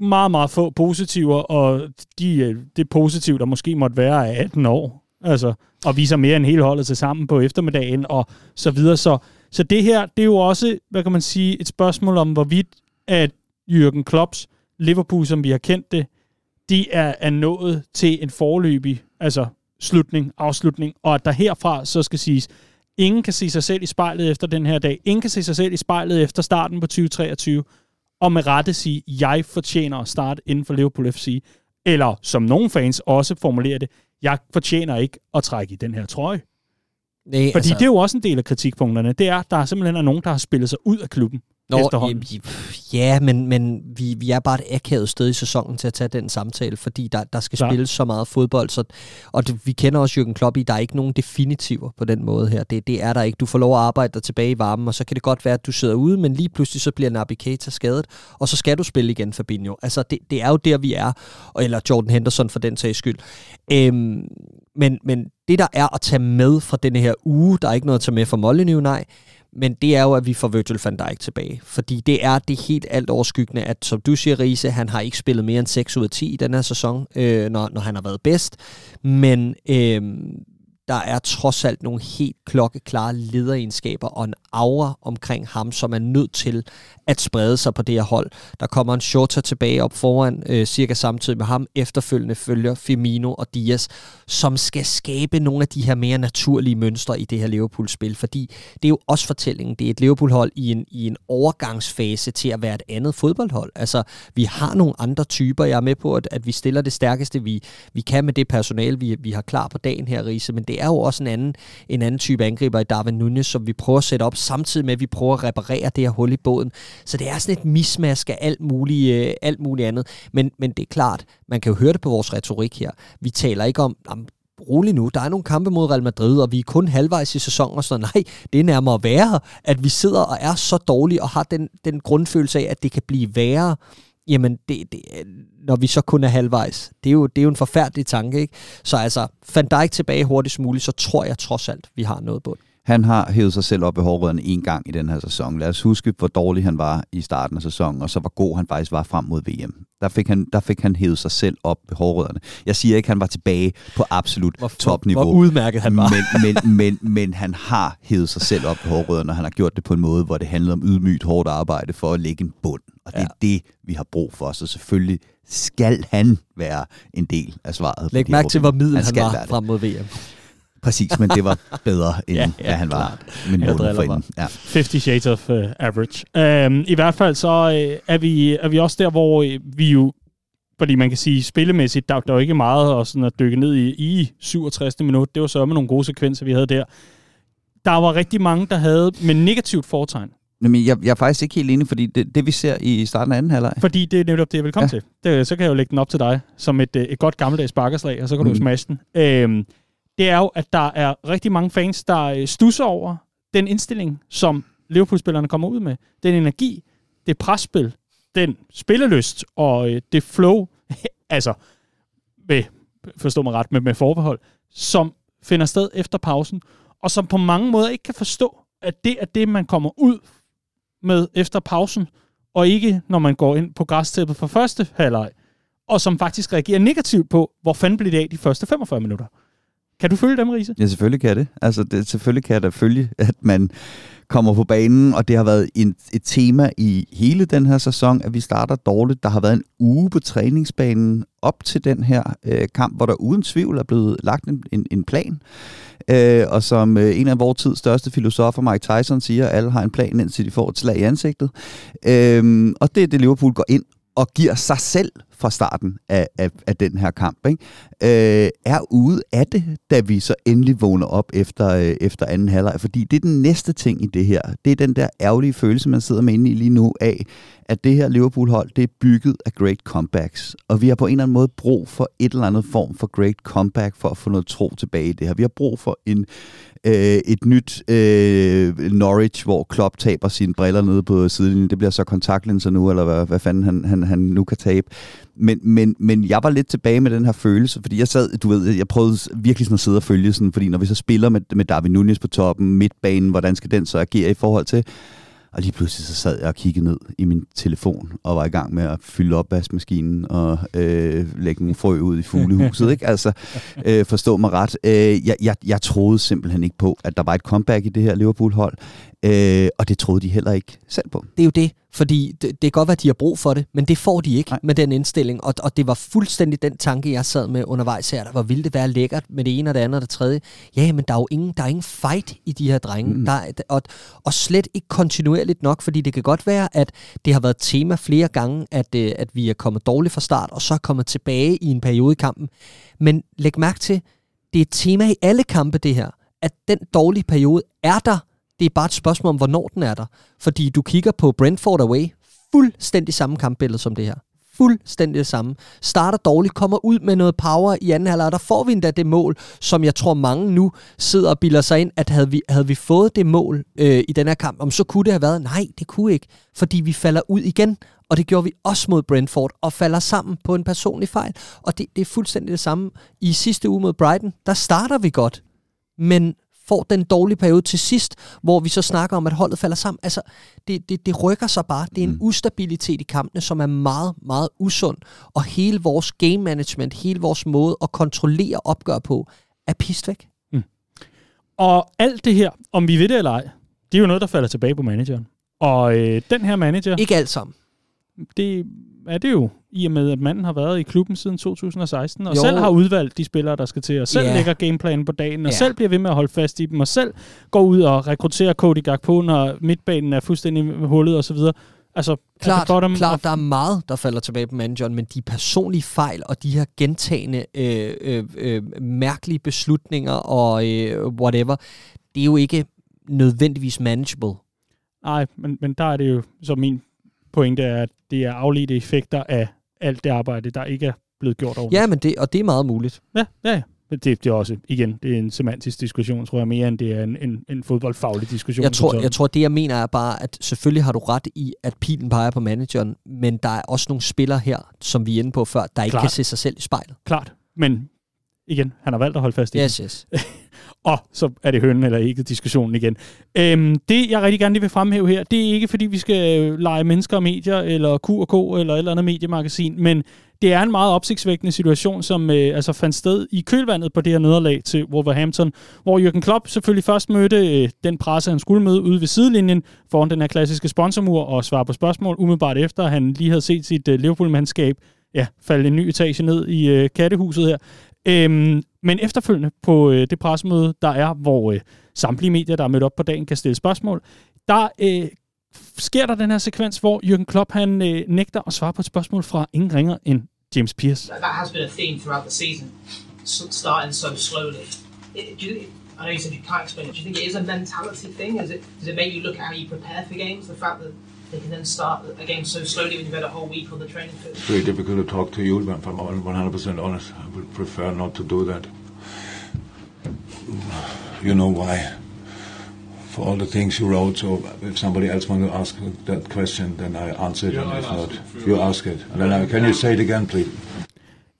meget, meget få positiver, og de, øh, det positive, der måske måtte være, er 18 år. Altså, og viser mere end hele holdet til sammen på eftermiddagen, og så videre. Så, så det her, det er jo også, hvad kan man sige, et spørgsmål om, hvorvidt at Jürgen Klopps Liverpool, som vi har kendt det, de er, er nået til en forløbig altså slutning, afslutning, og at der herfra så skal siges, ingen kan se sig selv i spejlet efter den her dag. Ingen kan se sig selv i spejlet efter starten på 2023 og med rette sige, jeg fortjener at starte inden for Liverpool FC. Eller som nogle fans også formulerer det, jeg fortjener ikke at trække i den her trøje. Nej, Fordi altså... det er jo også en del af kritikpunkterne. Det er, at der simpelthen er nogen, der har spillet sig ud af klubben. Nå, ja, men, men vi, vi er bare et akavet sted i sæsonen til at tage den samtale, fordi der, der skal ja. spilles så meget fodbold. Så, og det, vi kender også Jürgen Klopp i, der er ikke nogen definitiver på den måde her. Det, det er der ikke. Du får lov at arbejde dig tilbage i varmen, og så kan det godt være, at du sidder ude, men lige pludselig så bliver Naby Keita skadet, og så skal du spille igen, Fabinho. Altså, det, det er jo der, vi er. Eller Jordan Henderson for den sags skyld. Øhm, men, men det, der er at tage med fra denne her uge, der er ikke noget at tage med fra Molyneux, nej, men det er jo, at vi får Virgil van Dijk tilbage. Fordi det er det helt alt overskyggende, at som du siger, Riese, han har ikke spillet mere end 6 ud af 10 i den her sæson, øh, når, når han har været bedst. Men øh, der er trods alt nogle helt klokkeklare lederegenskaber og en aura omkring ham, som er nødt til at sprede sig på det her hold. Der kommer en Shota tilbage op foran, øh, cirka samtidig med ham. Efterfølgende følger Firmino og Dias, som skal skabe nogle af de her mere naturlige mønstre i det her Liverpool-spil, fordi det er jo også fortællingen. Det er et Liverpool-hold i en, i en overgangsfase til at være et andet fodboldhold. Altså, vi har nogle andre typer. Jeg er med på, at, at vi stiller det stærkeste, vi, vi kan med det personale, vi, vi har klar på dagen her, Riese, men det er jo også en anden, en anden type angriber i Darwin Nunez, som vi prøver at sætte op, samtidig med, at vi prøver at reparere det her hul i båden. Så det er sådan et mismask af alt muligt, øh, alt muligt andet. Men, men det er klart, man kan jo høre det på vores retorik her. Vi taler ikke om, om rolig nu, der er nogle kampe mod Real Madrid, og vi er kun halvvejs i sæsonen, og så nej, det er nærmere værre, at vi sidder og er så dårlige, og har den, den grundfølelse af, at det kan blive værre, jamen, det, det, når vi så kun er halvvejs. Det er, jo, det er jo en forfærdelig tanke, ikke? Så altså, Van Dijk tilbage hurtigst muligt, så tror jeg trods alt, vi har noget på det. Han har hævet sig selv op i hårdrødderne en gang i den her sæson. Lad os huske, hvor dårlig han var i starten af sæsonen, og så hvor god han faktisk var frem mod VM. Der fik han, der fik han hævet sig selv op i hårdrødderne. Jeg siger ikke, at han var tilbage på absolut hvor, topniveau. Hvor udmærket han var. Men, men, men, men han har hævet sig selv op i hårdrødderne, og han har gjort det på en måde, hvor det handlede om ydmygt hårdt arbejde for at lægge en bund. Og det ja. er det, vi har brug for. Så selvfølgelig skal han være en del af svaret. Læg mærke til, hvor middel han, han var frem mod VM. Præcis, men det var bedre, end ja, ja, hvad han var. Min for Ja. 50 Shades of uh, Average. Um, I hvert fald så uh, er, vi, er vi også der, hvor uh, vi jo fordi man kan sige, spillemæssigt, der, der var ikke meget at, sådan at dykke ned i, i 67. minut. Det var så med nogle gode sekvenser, vi havde der. Der var rigtig mange, der havde med negativt foretegn. Men jeg, jeg er faktisk ikke helt enig, fordi det, det vi ser i starten af anden halvleg... Fordi det er netop det, jeg vil komme ja. til. Det, så kan jeg jo lægge den op til dig, som et, et godt gammeldags bakkerslag, og så kan mm. du smash den. Øhm, det er jo, at der er rigtig mange fans, der øh, stusser over den indstilling, som Liverpool-spillerne kommer ud med. Den energi, det presspil, den spillelyst og øh, det flow, altså, med, forstå mig ret, med, med forbehold, som finder sted efter pausen, og som på mange måder ikke kan forstå, at det er det, man kommer ud med efter pausen, og ikke når man går ind på græstæppet for første halvleg, og som faktisk reagerer negativt på, hvor fanden blev det af de første 45 minutter. Kan du følge dem, Riese? Ja, selvfølgelig kan det. Altså, det, selvfølgelig kan jeg da følge, at man kommer på banen, og det har været en, et tema i hele den her sæson, at vi starter dårligt. Der har været en uge på træningsbanen op til den her øh, kamp, hvor der uden tvivl er blevet lagt en, en, en plan. Øh, og som øh, en af vores tids største filosofer, Mike Tyson, siger, at alle har en plan, indtil de får et slag i ansigtet. Øh, og det er det, Liverpool går ind og giver sig selv fra starten af, af, af den her kamp, ikke? Øh, er ude af det, da vi så endelig vågner op efter, øh, efter anden halvleg. Fordi det er den næste ting i det her. Det er den der ærgerlige følelse, man sidder med inde i lige nu af, at det her Liverpool-hold, det er bygget af great comebacks. Og vi har på en eller anden måde brug for et eller andet form for great comeback for at få noget tro tilbage i det her. Vi har brug for en øh, et nyt øh, Norwich, hvor Klopp taber sine briller nede på sidelinjen. Det bliver så kontaktlinser nu, eller hvad, hvad fanden han, han, han nu kan tabe. Men, men, men jeg var lidt tilbage med den her følelse, fordi jeg sad, du ved, jeg prøvede virkelig sådan at sidde og følge sådan, fordi når vi så spiller med, med Darwin Nunez på toppen, midtbanen, hvordan skal den så agere i forhold til, og lige pludselig så sad jeg og kiggede ned i min telefon og var i gang med at fylde op vaskemaskinen og øh, lægge nogle frø ud i fuglehuset. ikke? Altså, øh, forstå mig ret. Øh, jeg, jeg, jeg troede simpelthen ikke på, at der var et comeback i det her Liverpool-hold. Øh, og det troede de heller ikke selv på. Det er jo det, fordi det, det kan godt være, at de har brug for det, men det får de ikke Nej. med den indstilling. Og, og det var fuldstændig den tanke, jeg sad med undervejs her. Der var ville det være lækkert med det ene og det andet og det tredje. Ja, men der er jo ingen, der er ingen fight i de her drenge. Mm. Der er, og, og slet ikke kontinuerligt nok, fordi det kan godt være, at det har været tema flere gange, at, øh, at vi er kommet dårligt fra start, og så er kommet tilbage i en periode i kampen. Men læg mærke til, det er et tema i alle kampe, det her. At den dårlige periode er der, det er bare et spørgsmål om, hvornår den er der. Fordi du kigger på Brentford away, fuldstændig samme kampbillede som det her. Fuldstændig det samme. Starter dårligt, kommer ud med noget power i anden halvleg, og der får vi endda det mål, som jeg tror mange nu sidder og bilder sig ind, at havde vi, havde vi fået det mål øh, i den her kamp, om så kunne det have været, nej, det kunne ikke, fordi vi falder ud igen, og det gjorde vi også mod Brentford, og falder sammen på en personlig fejl. Og det, det er fuldstændig det samme. I sidste uge mod Brighton, der starter vi godt, men får den dårlige periode til sidst, hvor vi så snakker om, at holdet falder sammen. Altså, det, det, det rykker sig bare. Det er en mm. ustabilitet i kampene, som er meget, meget usund. Og hele vores game management, hele vores måde at kontrollere opgør på, er pist væk. Mm. Og alt det her, om vi ved det eller ej, det er jo noget, der falder tilbage på manageren. Og øh, den her manager... Ikke alt sammen. Det er det jo, i og med, at manden har været i klubben siden 2016, og jo. selv har udvalgt de spillere, der skal til, og selv yeah. lægger gameplanen på dagen, og yeah. selv bliver ved med at holde fast i dem, og selv går ud og rekrutterer Cody Gakpo, når midtbanen er fuldstændig hullet og så videre. Altså, klart, bottom klart der er meget, der falder tilbage på manageren, men de personlige fejl og de her gentagende øh, øh, øh, mærkelige beslutninger og øh, whatever, det er jo ikke nødvendigvis manageable. Nej, men, men der er det jo, så min pointe er, at det er afledte effekter af alt det arbejde, der ikke er blevet gjort ordentligt. Ja, men det, og det er meget muligt. Ja, ja, ja. Det, det er også, igen, det er en semantisk diskussion, tror jeg, mere end det er en, en, en fodboldfaglig diskussion. Jeg tror, jeg tror, det jeg mener er bare, at selvfølgelig har du ret i, at pilen peger på manageren, men der er også nogle spillere her, som vi er inde på før, der Klart. ikke kan se sig selv i spejlet. Klart, men igen, han har valgt at holde fast i yes, Yes. og så er det hønnen eller ikke diskussionen igen. Øhm, det, jeg rigtig gerne lige vil fremhæve her, det er ikke, fordi vi skal øh, lege mennesker og medier, eller Q&K, eller et eller andet mediemagasin, men det er en meget opsigtsvækkende situation, som øh, altså fandt sted i kølvandet på det her nederlag til Wolverhampton, hvor Jürgen Klopp selvfølgelig først mødte øh, den presse, han skulle møde ude ved sidelinjen foran den her klassiske sponsormur og svare på spørgsmål, umiddelbart efter han lige havde set sit øh, Liverpool-mandskab ja, falde en ny etage ned i øh, kattehuset her. Øhm, men efterfølgende på øh, det pressemøde, der er, hvor øh, samtlige medier, der er mødt op på dagen, kan stille spørgsmål, der øh, sker der den her sekvens, hvor Jürgen Klopp han øh, nægter at svare på et spørgsmål fra ingen ringer end James Pierce. That has been a theme throughout the season, starting so slowly. It, do you, I know you said you can't explain it. Do you think it is a mentality thing? Is it, does it make you look at how you prepare for games? The fact that they can then start a game so slowly when you've had a whole week on the training field? It's very difficult to talk to you, but if I'm 100% honest, I would prefer not to do that. You know why. For all the things you wrote, so if somebody else wants to ask that question, then I answer it, yeah, and if not, you ask it. Then I, can you say it again, please?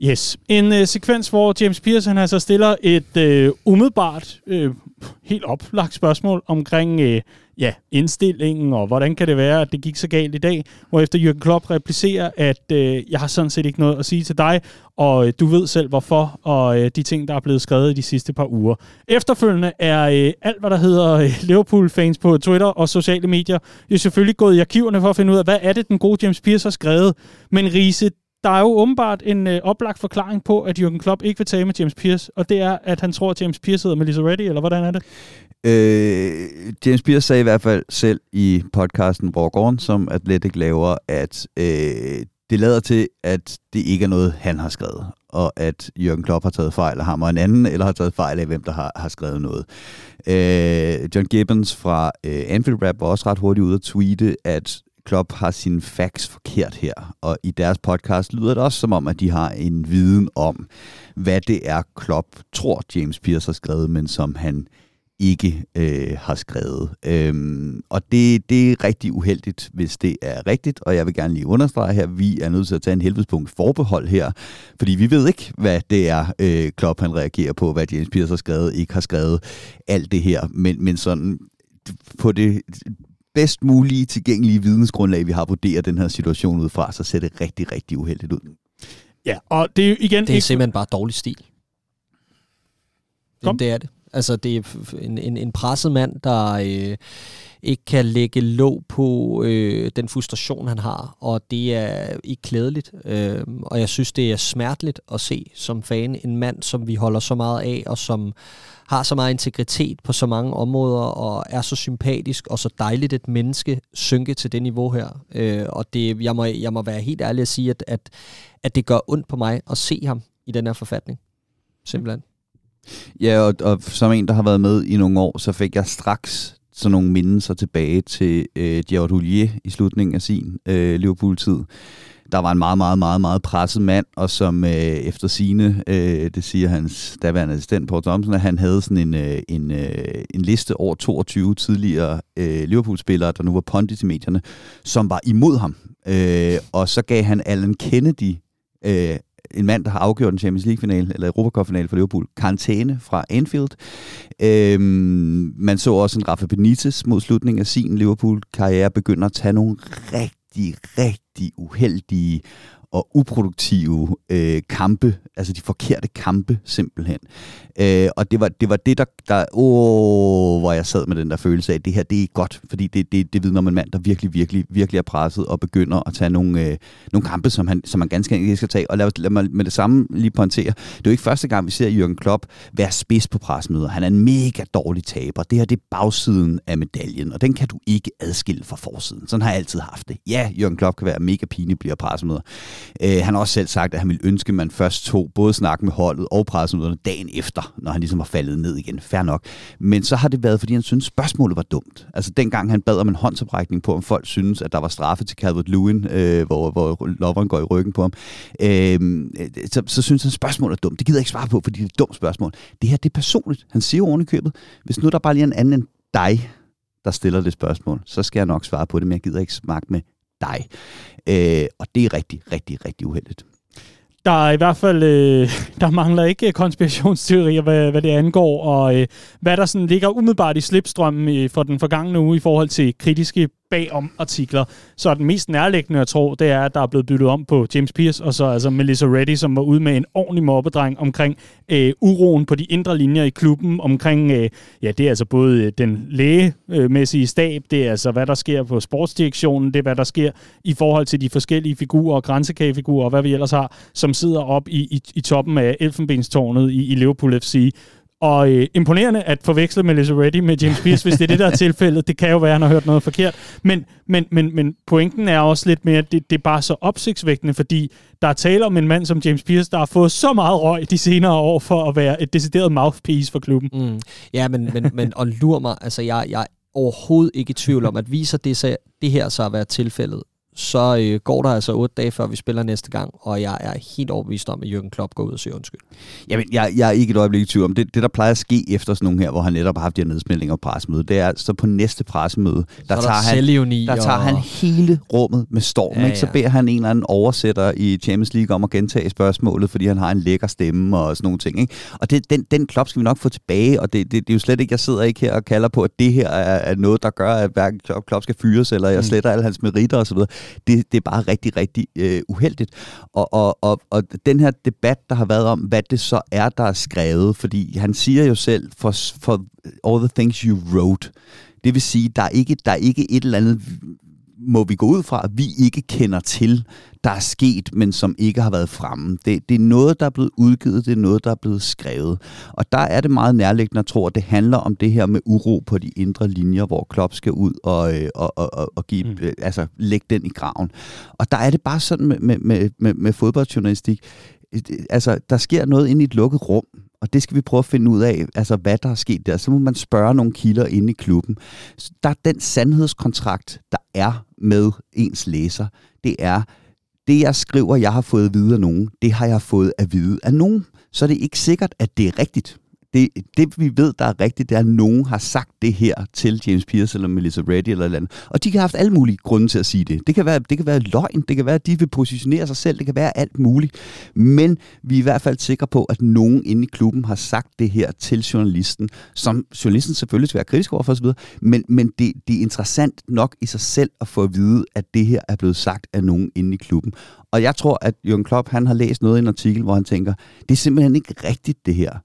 Yes. En øh, sekvens, hvor James Pearson han altså stiller et øh, umiddelbart, øh, helt oplagt spørgsmål omkring øh, ja, indstillingen, og hvordan kan det være, at det gik så galt i dag, hvor efter Jürgen Klopp replicerer, at øh, jeg har sådan set ikke noget at sige til dig, og øh, du ved selv hvorfor, og øh, de ting, der er blevet skrevet i de sidste par uger. Efterfølgende er øh, alt, hvad der hedder øh, Liverpool-fans på Twitter og sociale medier, jo selvfølgelig gået i arkiverne for at finde ud af, hvad er det, den gode James Pierce har skrevet. Men Riese, der er jo åbenbart en øh, oplagt forklaring på, at Jürgen Klopp ikke vil tale med James Pierce, og det er, at han tror, at James Pierce med Lisa Reddy, eller hvordan er det? Øh, James Pierce sagde i hvert fald selv i podcasten Walk On, som Athletic laver, at øh, det lader til, at det ikke er noget, han har skrevet, og at Jürgen Klopp har taget fejl af ham og en anden, eller har taget fejl af, hvem der har, har skrevet noget. Øh, John Gibbons fra øh, Anfield Rap var også ret hurtigt ude at tweete, at Klopp har sine facts forkert her, og i deres podcast lyder det også som om, at de har en viden om, hvad det er, Klopp tror, James Pierce har skrevet, men som han ikke øh, har skrevet. Øhm, og det, det er rigtig uheldigt, hvis det er rigtigt, og jeg vil gerne lige understrege her, at vi er nødt til at tage en helvedespunkt forbehold her, fordi vi ved ikke, hvad det er, øh, Klopp han reagerer på, hvad James Pierce har skrevet, ikke har skrevet, alt det her, men, men sådan på det bedst mulige tilgængelige vidensgrundlag, vi har vurderet den her situation ud fra, så ser det rigtig, rigtig uheldigt ud. Ja, og det er jo igen... Det er ikke- simpelthen bare dårlig stil. Kom. Det er det. Altså, det er en, en, en presset mand, der øh, ikke kan lægge låg på øh, den frustration, han har, og det er ikke klædeligt. Øh, og jeg synes, det er smerteligt at se som fan en mand, som vi holder så meget af, og som har så meget integritet på så mange områder, og er så sympatisk og så dejligt et menneske, synke til det niveau her. Øh, og det, jeg, må, jeg må være helt ærlig at sige, at, at, at det gør ondt på mig at se ham i den her forfatning. Simpelthen. Ja, og, og som en, der har været med i nogle år, så fik jeg straks sådan nogle mindelser tilbage til øh, Gerard Houllier i slutningen af sin øh, Liverpool-tid. Der var en meget, meget, meget, meget presset mand, og som øh, efter sine, øh, det siger hans daværende assistent Paul Thompson, at han havde sådan en, øh, en, øh, en liste over 22 tidligere øh, Liverpool-spillere, der nu var pondit i medierne, som var imod ham. Øh, og så gav han Alan Kennedy øh, en mand, der har afgjort en Champions League-final, eller Europa Cup-finale for Liverpool, karantæne fra Anfield. Øhm, man så også en Rafa Benitez mod slutningen af sin Liverpool-karriere begynde at tage nogle rigtig, rigtig uheldige og uproduktive øh, kampe, altså de forkerte kampe simpelthen. Øh, og det var, det var det, der, der åh, hvor jeg sad med den der følelse af, at det her, det er ikke godt, fordi det, det, det vidner om en mand, der virkelig, virkelig, virkelig er presset og begynder at tage nogle, øh, nogle kampe, som han, som man ganske enkelt skal tage. Og lad, os, lad mig med det samme lige pointere, det er jo ikke første gang, vi ser Jürgen Klopp være spids på presmøder. Han er en mega dårlig taber. Det her, det er bagsiden af medaljen, og den kan du ikke adskille fra forsiden. Sådan har jeg altid haft det. Ja, Jürgen Klopp kan være mega pinlig bliver pressemøder. Øh, han har også selv sagt, at han ville ønske, at man først tog både snak med holdet og pressemøderne dagen efter, når han ligesom var faldet ned igen. Fair nok. Men så har det været, fordi han synes spørgsmålet var dumt. Altså dengang han bad om en håndsoprækning på, om folk synes, at der var straffe til Calvert-Lewin, øh, hvor, hvor loveren går i ryggen på ham, øh, så, så synes han, spørgsmålet er dumt. Det gider jeg ikke svare på, fordi det er et dumt spørgsmål. Det her, det er personligt. Han siger jo oven i købet, hvis nu der bare lige er en anden end dig, der stiller det spørgsmål, så skal jeg nok svare på det, men jeg gider ikke snakke med dig. Øh, og det er rigtig, rigtig, rigtig uheldigt. Der er i hvert fald, øh, der mangler ikke konspirationsteorier, hvad, hvad det angår, og øh, hvad der sådan ligger umiddelbart i slipstrømmen øh, for den forgangne uge i forhold til kritiske bagom artikler. Så den mest nærliggende, jeg tror, det er, at der er blevet byttet om på James Pierce, og så altså Melissa Reddy, som var ude med en ordentlig mobbedreng omkring øh, uroen på de indre linjer i klubben, omkring, øh, ja, det er altså både øh, den lægemæssige stab, det er altså, hvad der sker på sportsdirektionen, det er, hvad der sker i forhold til de forskellige figurer og grænsekagefigurer, og hvad vi ellers har, som sidder op i, i, i toppen af Elfenbenstårnet i, i Liverpool FC. Og øh, imponerende at forveksle Melissa Reddy med James Pierce, hvis det er det, der er tilfældet. Det kan jo være, at han har hørt noget forkert. Men, men, men, men pointen er også lidt mere, at det, det er bare så opsigtsvækkende, fordi der er tale om en mand som James Pierce, der har fået så meget røg de senere år for at være et decideret mouthpiece for klubben. Mm. Ja, men, men, men og lur mig, altså jeg, jeg er overhovedet ikke i tvivl om, at viser det, så, det her så at være tilfældet, så øh, går der altså otte dage, før vi spiller næste gang, og jeg er helt overbevist om, at Jürgen Klopp går ud og siger undskyld. Jamen, jeg, jeg er ikke et øjeblik i tvivl om det. Det, der plejer at ske efter sådan nogle her, hvor han netop har haft de her nedsmeltninger på pressemøde, det er altså på næste pressemøde, der, der tager, han, der tager og- han hele rummet med storm. Ja, Ja, ikke? Så beder han en eller anden oversætter i Champions League om at gentage spørgsmålet, fordi han har en lækker stemme og sådan nogle ting. Ikke? Og det, den, den klop skal vi nok få tilbage, og det, det, det er jo slet ikke, jeg sidder ikke her og kalder på, at det her er, er noget, der gør, at hverken Klopp Klopp skal fyres, eller jeg Mm. sletter alle hans meritter osv. Det, det er bare rigtig, rigtig øh, uheldigt. Og, og, og, og den her debat, der har været om, hvad det så er, der er skrevet, fordi han siger jo selv, for, for all the things you wrote, det vil sige, der er ikke, der er ikke et eller andet, må vi gå ud fra, at vi ikke kender til, der er sket, men som ikke har været fremme. Det, det er noget, der er blevet udgivet, det er noget, der er blevet skrevet. Og der er det meget nærliggende at tro, at det handler om det her med uro på de indre linjer, hvor Klopp skal ud og, øh, og, og, og, og give, mm. altså, lægge den i graven. Og der er det bare sådan med, med, med, med, med fodboldjournalistik, altså, der sker noget inde i et lukket rum, og det skal vi prøve at finde ud af, altså hvad der er sket der. Så må man spørge nogle kilder inde i klubben. Så Der er den sandhedskontrakt, der er med ens læser. Det er, det jeg skriver, jeg har fået at vide af nogen, det har jeg fået at vide af nogen. Så er det ikke sikkert, at det er rigtigt det, det vi ved, der er rigtigt, det er, at nogen har sagt det her til James Pierce eller Melissa Reddy eller eller andet. Og de kan have haft alle mulige grunde til at sige det. Det kan, være, det kan være løgn, det kan være, at de vil positionere sig selv, det kan være alt muligt. Men vi er i hvert fald sikre på, at nogen inde i klubben har sagt det her til journalisten, som journalisten selvfølgelig skal være kritisk over for osv., men, men det, det er interessant nok i sig selv at få at vide, at det her er blevet sagt af nogen inde i klubben. Og jeg tror, at Jürgen Klopp han har læst noget i en artikel, hvor han tænker, det er simpelthen ikke rigtigt det her.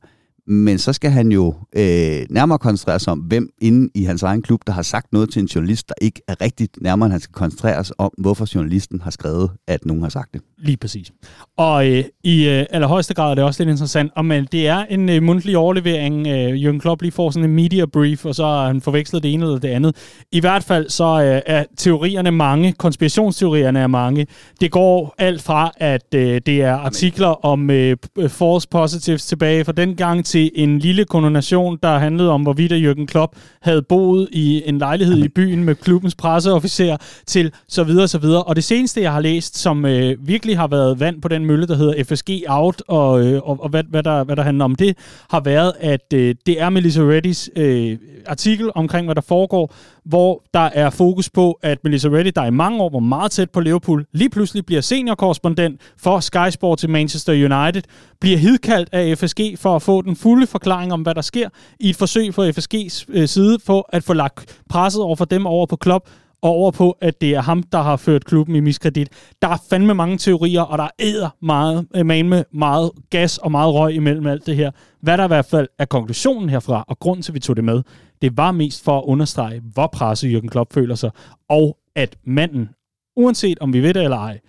Men så skal han jo øh, nærmere koncentrere sig om, hvem inde i hans egen klub, der har sagt noget til en journalist, der ikke er rigtigt. Nærmere han skal koncentrere sig om, hvorfor journalisten har skrevet, at nogen har sagt det. Lige præcis. Og øh, i øh, allerhøjeste grad er det også lidt interessant, om det er en øh, mundtlig overlevering. Øh, Jürgen Klopp lige får sådan en media brief, og så har han forvekslet det ene eller det andet. I hvert fald så øh, er teorierne mange, konspirationsteorierne er mange. Det går alt fra, at øh, det er artikler om øh, false positives tilbage fra den gang til en lille kononation, der handlede om, hvorvidt Jürgen Klopp havde boet i en lejlighed i byen med klubbens presseofficer til så videre, så videre. Og det seneste, jeg har læst, som øh, virkelig har været vand på den mølle, der hedder FSG Out, og, øh, og, og hvad, hvad, der, hvad der handler om det, har været, at øh, det er Melissa Reddys øh, artikel omkring, hvad der foregår, hvor der er fokus på, at Melissa Reddy, der i mange år var meget tæt på Liverpool, lige pludselig bliver seniorkorrespondent for Sky Sports i Manchester United, bliver hidkaldt af FSG for at få den fulde forklaring om, hvad der sker, i et forsøg fra FSG's øh, side på at få lagt presset over for dem over på klub, og over på, at det er ham, der har ført klubben i miskredit. Der er fandme mange teorier, og der æder meget, øh, man med meget gas og meget røg imellem alt det her. Hvad der i hvert fald er konklusionen herfra, og grunden til, at vi tog det med, det var mest for at understrege, hvor presset Jürgen Klopp føler sig, og at manden, uanset om vi ved det eller ej,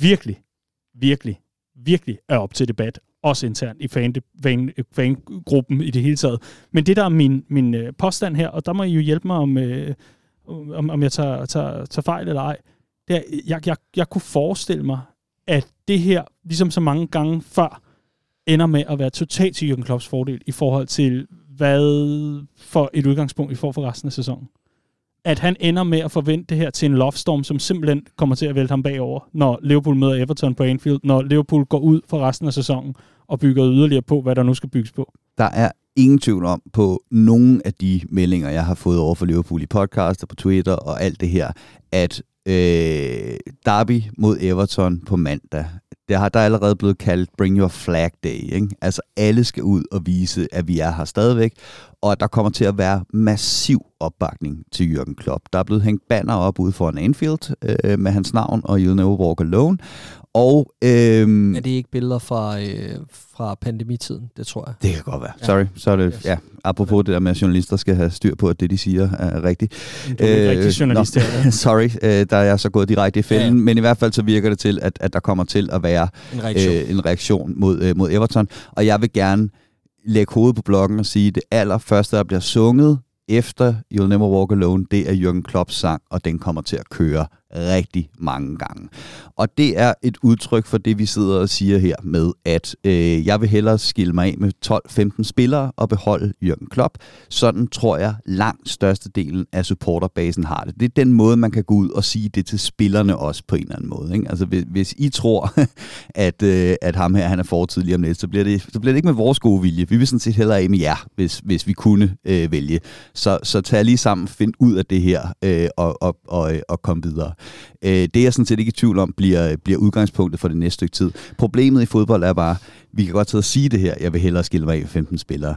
virkelig, virkelig, virkelig er op til debat, også internt i fan, fan, fangruppen i det hele taget. Men det der er min, min øh, påstand her, og der må I jo hjælpe mig om, øh, om, om jeg tager, tager, tager fejl eller ej, det er, jeg, jeg, jeg kunne forestille mig, at det her, ligesom så mange gange før, ender med at være totalt til Jürgen Klopps fordel i forhold til, hvad for et udgangspunkt vi får for resten af sæsonen. At han ender med at forvente det her til en lovestorm, som simpelthen kommer til at vælte ham bagover, når Liverpool møder Everton på Anfield, når Liverpool går ud for resten af sæsonen og bygger yderligere på, hvad der nu skal bygges på. Der er ingen tvivl om på nogen af de meldinger, jeg har fået over for Liverpool i podcast og på Twitter og alt det her, at øh, Derby mod Everton på mandag, det har der er allerede blevet kaldt Bring Your Flag Day. Ikke? Altså alle skal ud og vise, at vi er her stadigvæk, og at der kommer til at være massiv opbakning til Jürgen Klopp. Der er blevet hængt banner op ude foran Anfield øh, med hans navn og You'll Never Walk Alone. Og, øhm, er det ikke billeder fra, øh, fra pandemitiden? Det tror jeg. Det kan godt være. Ja. Sorry. Så er det, yes. ja, apropos ja. det der med, at journalister skal have styr på, at det, de siger, er rigtigt. Du er øh, rigtig journalist no, her. Sorry, øh, der er jeg så gået direkte i fælden. Ja. Men i hvert fald så virker det til, at, at der kommer til at være en reaktion, øh, en reaktion mod, øh, mod Everton. Og jeg vil gerne lægge hovedet på blokken og sige, at det allerførste, der bliver sunget efter You'll Never Walk Alone, det er Jürgen Klopps sang, og den kommer til at køre rigtig mange gange. Og det er et udtryk for det, vi sidder og siger her med, at øh, jeg vil hellere skille mig af med 12-15 spillere og beholde Jürgen Klopp. Sådan tror jeg langt størstedelen af supporterbasen har det. Det er den måde, man kan gå ud og sige det til spillerne også på en eller anden måde. Ikke? Altså hvis, hvis I tror, at, øh, at ham her han er fortid lige om lidt, så bliver, det, så bliver det ikke med vores gode vilje. Vi vil sådan set hellere af med jer, hvis, hvis vi kunne øh, vælge. Så, så tag lige sammen, find ud af det her øh, og, og, og, øh, og kom videre. Øh, det er jeg sådan set ikke i tvivl om, bliver, bliver udgangspunktet for det næste stykke tid. Problemet i fodbold er bare, vi kan godt sidde og sige det her, jeg vil hellere skille mig af 15 spillere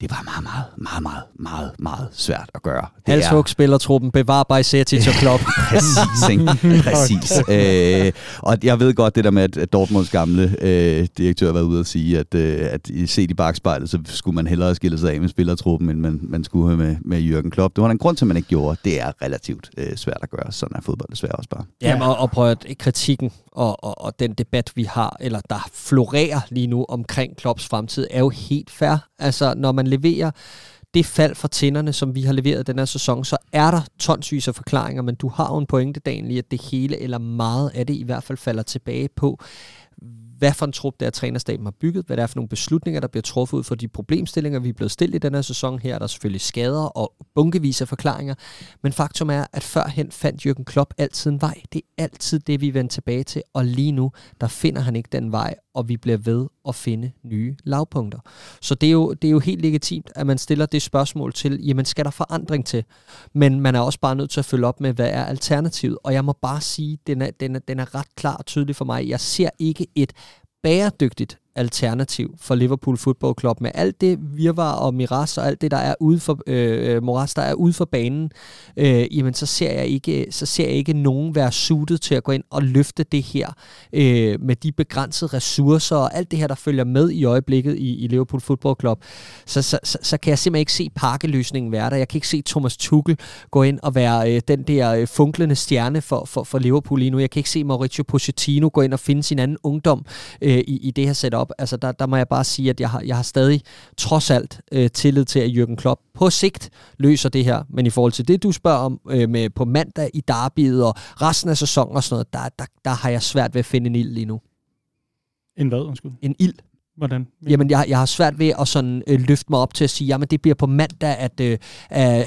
det var meget, meget, meget, meget, meget, meget svært at gøre. Halshug spillertruppen, bevar Bajsetic og Klopp. Præcis, ikke? Præcis. øh, og jeg ved godt det der med, at Dortmunds gamle øh, direktør har været ude og sige, at, øh, at set i bagspejlet, så skulle man hellere skille sig af med spillertruppen, end man, man skulle have med, med Jürgen Klopp. Det var en grund til, at man ikke gjorde. Det er relativt øh, svært at gøre. Sådan er fodbold desværre også bare. Ja, og, og prøv at kritikken og, og, og den debat, vi har, eller der florerer lige nu omkring Klopps fremtid, er jo helt fair. Altså, når man leverer det fald for tænderne, som vi har leveret den her sæson, så er der tonsvis af forklaringer, men du har jo en pointe, Daniel, at det hele, eller meget af det i hvert fald falder tilbage på, hvad for en trup der trænerstaben har bygget, hvad det er for nogle beslutninger, der bliver truffet ud for de problemstillinger, vi er blevet stillet i den her sæson her. Der er selvfølgelig skader og bunkevis af forklaringer, men faktum er, at førhen fandt Jürgen Klopp altid en vej. Det er altid det, vi vender tilbage til, og lige nu, der finder han ikke den vej, og vi bliver ved at finde nye lavpunkter. Så det er, jo, det er jo helt legitimt, at man stiller det spørgsmål til, jamen skal der forandring til? Men man er også bare nødt til at følge op med, hvad er alternativet? Og jeg må bare sige, den er, den er, den er ret klar og tydelig for mig. Jeg ser ikke et bæredygtigt alternativ for Liverpool Football Club med alt det virvar og miras og alt det der er ude for øh, øh, moras der er ude for banen, øh, jamen så ser jeg ikke så ser jeg ikke nogen være suited til at gå ind og løfte det her øh, med de begrænsede ressourcer og alt det her der følger med i øjeblikket i, i Liverpool Football Club. Så, så, så, så kan jeg simpelthen ikke se pakkeløsningen være der. Jeg kan ikke se Thomas Tuchel gå ind og være øh, den der øh, funklende stjerne for, for, for Liverpool lige nu. Jeg kan ikke se Mauricio Pochettino gå ind og finde sin anden ungdom øh, i, i det her setup op. Altså der, der må jeg bare sige, at jeg har, jeg har stadig trods alt øh, tillid til, at Jürgen Klopp på sigt løser det her. Men i forhold til det, du spørger om øh, med på mandag i derbyet og resten af sæsonen og sådan noget, der, der, der har jeg svært ved at finde en ild lige nu. En hvad, undskyld? En ild. Hvordan? Jamen, jeg, jeg har svært ved at sådan, øh, løfte mig op til at sige, jamen det bliver på mandag, at øh,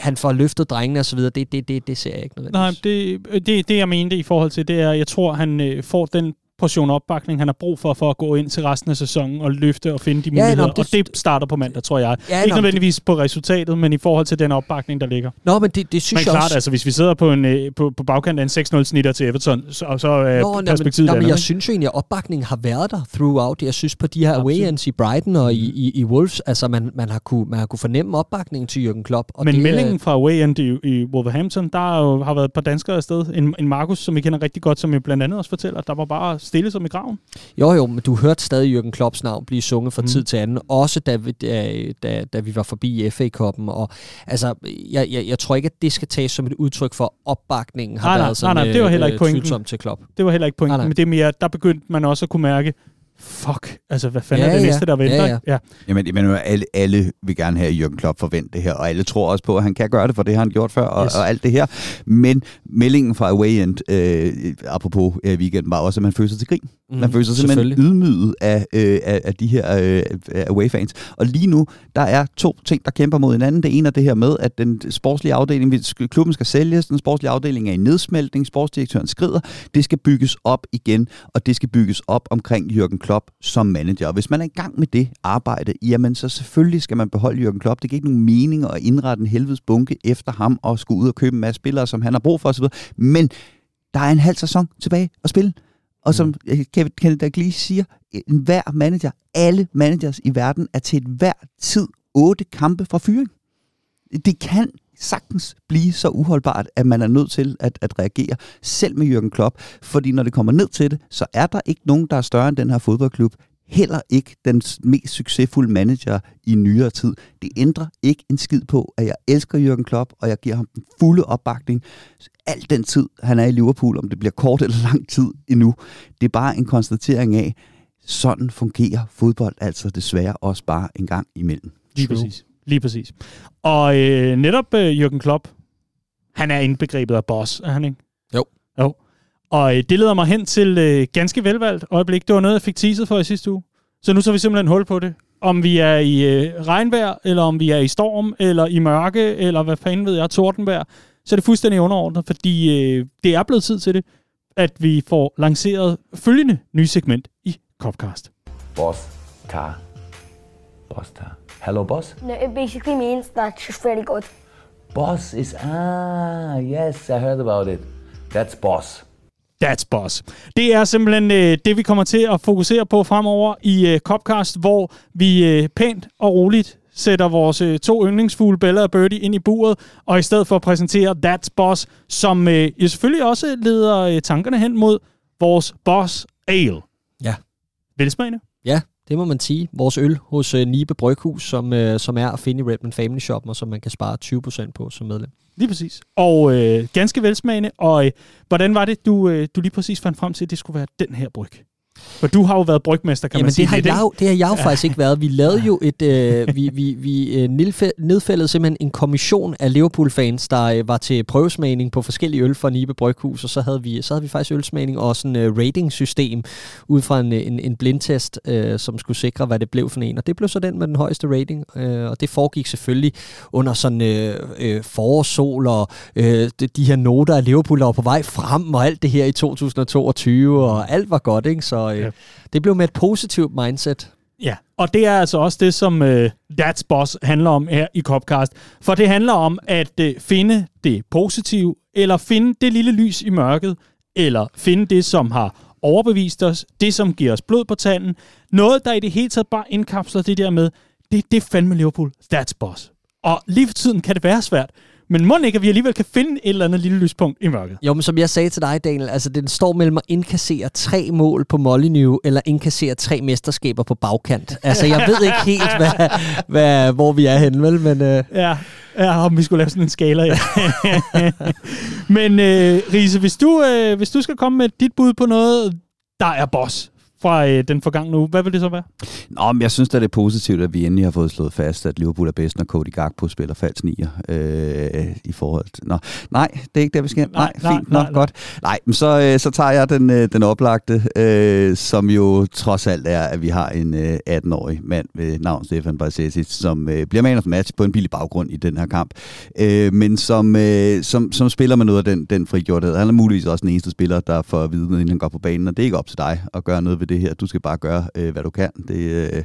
han får løftet drengene osv. Det, det, det, det ser jeg ikke nødvendigvis. Nej, det, det, det jeg mente i forhold til, det er, jeg tror, han øh, får den portion opbakning, han har brug for, for at gå ind til resten af sæsonen og løfte og finde de ja, muligheder. Nå, det, og det starter på mandag, tror jeg. Ja, Ikke nå, nødvendigvis det, på resultatet, men i forhold til den opbakning, der ligger. Nå, men det, det synes men jeg klart, også... altså, hvis vi sidder på, en, øh, på, på bagkant af en 6-0 snitter til Everton, så, så er nå, perspektivet nå, men, nå, men jeg synes jo egentlig, at opbakningen har været der throughout. Jeg synes på de her away i Brighton og i, i, i Wolves, altså man, man, har kunne, man har kunne fornemme opbakningen til Jürgen Klopp. Og men det, meldingen fra away i, i Wolverhampton, der har jo har været et par danskere afsted. En, en Markus, som vi kender rigtig godt, som jo blandt andet også fortæller, at der var bare stille som i graven. Jo, jo, men du hørte stadig Jürgen Klopps navn blive sunget fra mm. tid til anden, også da vi, da, da, da vi var forbi i FA-koppen. Og, altså, jeg, jeg, jeg tror ikke, at det skal tages som et udtryk for, opbakningen har nej, været sådan nej, nej, det var heller ikke øh, pointen. til Klopp. Det var heller ikke pointen, nej, nej. men det er mere, der begyndte man også at kunne mærke, fuck, altså hvad fanden ja, er det ja. næste, der venter? Ja, ja. Ja. Jamen, jamen alle, alle vil gerne have Jürgen Klopp forvente det her, og alle tror også på, at han kan gøre det, for det har han gjort før, og, yes. og alt det her. Men meldingen fra Away End, øh, apropos øh, weekenden, var også, at man føler sig til grin. Mm, føler sig simpelthen ydmyget af, øh, af, af de her øh, Away-fans. Og lige nu, der er to ting, der kæmper mod hinanden. Det ene er det her med, at den sportslige afdeling, klubben skal sælges, den sportslige afdeling er i nedsmeltning, sportsdirektøren skrider, det skal bygges op igen, og det skal bygges op omkring Jürgen Klopp som manager. Og hvis man er i gang med det arbejde, jamen så selvfølgelig skal man beholde Jürgen Klopp. Det giver ikke nogen mening at indrette en helvedes bunke efter ham og skulle ud og købe en masse spillere, som han har brug for osv. Men der er en halv sæson tilbage at spille. Og som mm. Kevin Kennedy Dalglish siger, hver manager, alle managers i verden er til hver tid otte kampe fra fyring. Det kan sagtens blive så uholdbart, at man er nødt til at, at reagere, selv med Jürgen Klopp. Fordi når det kommer ned til det, så er der ikke nogen, der er større end den her fodboldklub. Heller ikke den mest succesfulde manager i nyere tid. Det ændrer ikke en skid på, at jeg elsker Jürgen Klopp, og jeg giver ham den fulde opbakning. Al den tid, han er i Liverpool, om det bliver kort eller lang tid endnu, det er bare en konstatering af, sådan fungerer fodbold altså desværre også bare en gang imellem. Lige præcis. Lige præcis. Og øh, netop øh, Jürgen Klopp, han er indbegrebet af boss, er han ikke? Jo. Jo. Og øh, det leder mig hen til øh, ganske velvalgt øjeblik. Det var noget, jeg fik teaset for i sidste uge. Så nu så vi simpelthen hul på det. Om vi er i øh, regnvejr, eller om vi er i storm, eller i mørke, eller hvad fanden ved jeg, tordenvejr, så er det fuldstændig underordnet, fordi øh, det er blevet tid til det, at vi får lanceret følgende nye segment i Copcast. Boss car. Boss car. Hello, boss? No, it basically means that she's very good. Boss is, ah, yes, I heard about it. That's boss. That's Boss. Det er simpelthen øh, det, vi kommer til at fokusere på fremover i øh, Copcast, hvor vi øh, pænt og roligt sætter vores øh, to yndlingsfugle, Bella og Birdie, ind i buret, og i stedet for at præsentere That's Boss, som øh, selvfølgelig også leder øh, tankerne hen mod vores Boss Ale. Ja. Velsmagende? Ja, det må man sige. Vores øl hos øh, Nibe Bryghus, som, øh, som er at finde i Redmond Family Shop, og som man kan spare 20% på som medlem. Lige præcis. Og øh, ganske velsmagende. Og øh, hvordan var det, du, øh, du lige præcis fandt frem til, at det skulle være den her bryg? For du har jo været brygmester, kan Jamen, man sige. det har, lidt, jeg, jo- det har jeg jo faktisk ikke været. Vi lavede jo et... Øh, vi vi, vi øh, nedfæ- nedfældede simpelthen en kommission af Liverpool-fans, der øh, var til prøvesmagning på forskellige øl fra Nibe Bryghus, og så havde vi, så havde vi faktisk ølsmagning og sådan en øh, rating-system ud fra en, en, en blindtest, øh, som skulle sikre, hvad det blev for en. Og det blev så den med den højeste rating, øh, og det foregik selvfølgelig under sådan øh, øh, forårssol og øh, de, de her noter af Liverpool, der var på vej frem, og alt det her i 2022, og alt var godt, ikke? Så øh, Ja. det blev med et positivt mindset. Ja, og det er altså også det, som uh, That's Boss handler om her i Copcast. For det handler om at uh, finde det positive, eller finde det lille lys i mørket, eller finde det, som har overbevist os, det, som giver os blod på tanden. Noget, der i det hele taget bare indkapsler det der med, det, det er fandme Liverpool. That's Boss. Og lige for tiden kan det være svært, men må ikke, at vi alligevel kan finde et eller andet lille lyspunkt i mørket. Jo, men som jeg sagde til dig, Daniel, altså den står mellem at indkassere tre mål på Molyneux, eller indkassere tre mesterskaber på bagkant. Altså, jeg ved ikke helt, hvad, hvad, hvor vi er henne, vel? Men øh, Ja, ja, om vi skulle lave sådan en skala, ja. Men øh, Riese, hvis du, øh, hvis du skal komme med dit bud på noget, der er boss fra øh, den forgangne uge, hvad vil det så være? Nå, men jeg synes da, det er positivt, at vi endelig har fået slået fast, at Liverpool er bedst, når Cody Gakpo spiller falsk nier øh, i forhold til... Nå, nej, det er ikke der, vi skal. Nej, Nej, fint, nej, nok, nej. godt. Nej, men så, øh, så tager jeg den, øh, den oplagte, øh, som jo trods alt er, at vi har en øh, 18-årig mand ved navn Stefan Bajsetic, som øh, bliver man of match på en billig baggrund i den her kamp, øh, men som, øh, som, som spiller med noget af den, den frigjorthed. Han er muligvis også den eneste spiller, der får at vide, inden han går på banen, og det er ikke op til dig at gøre noget ved det her. Du skal bare gøre, øh, hvad du kan. Det, øh,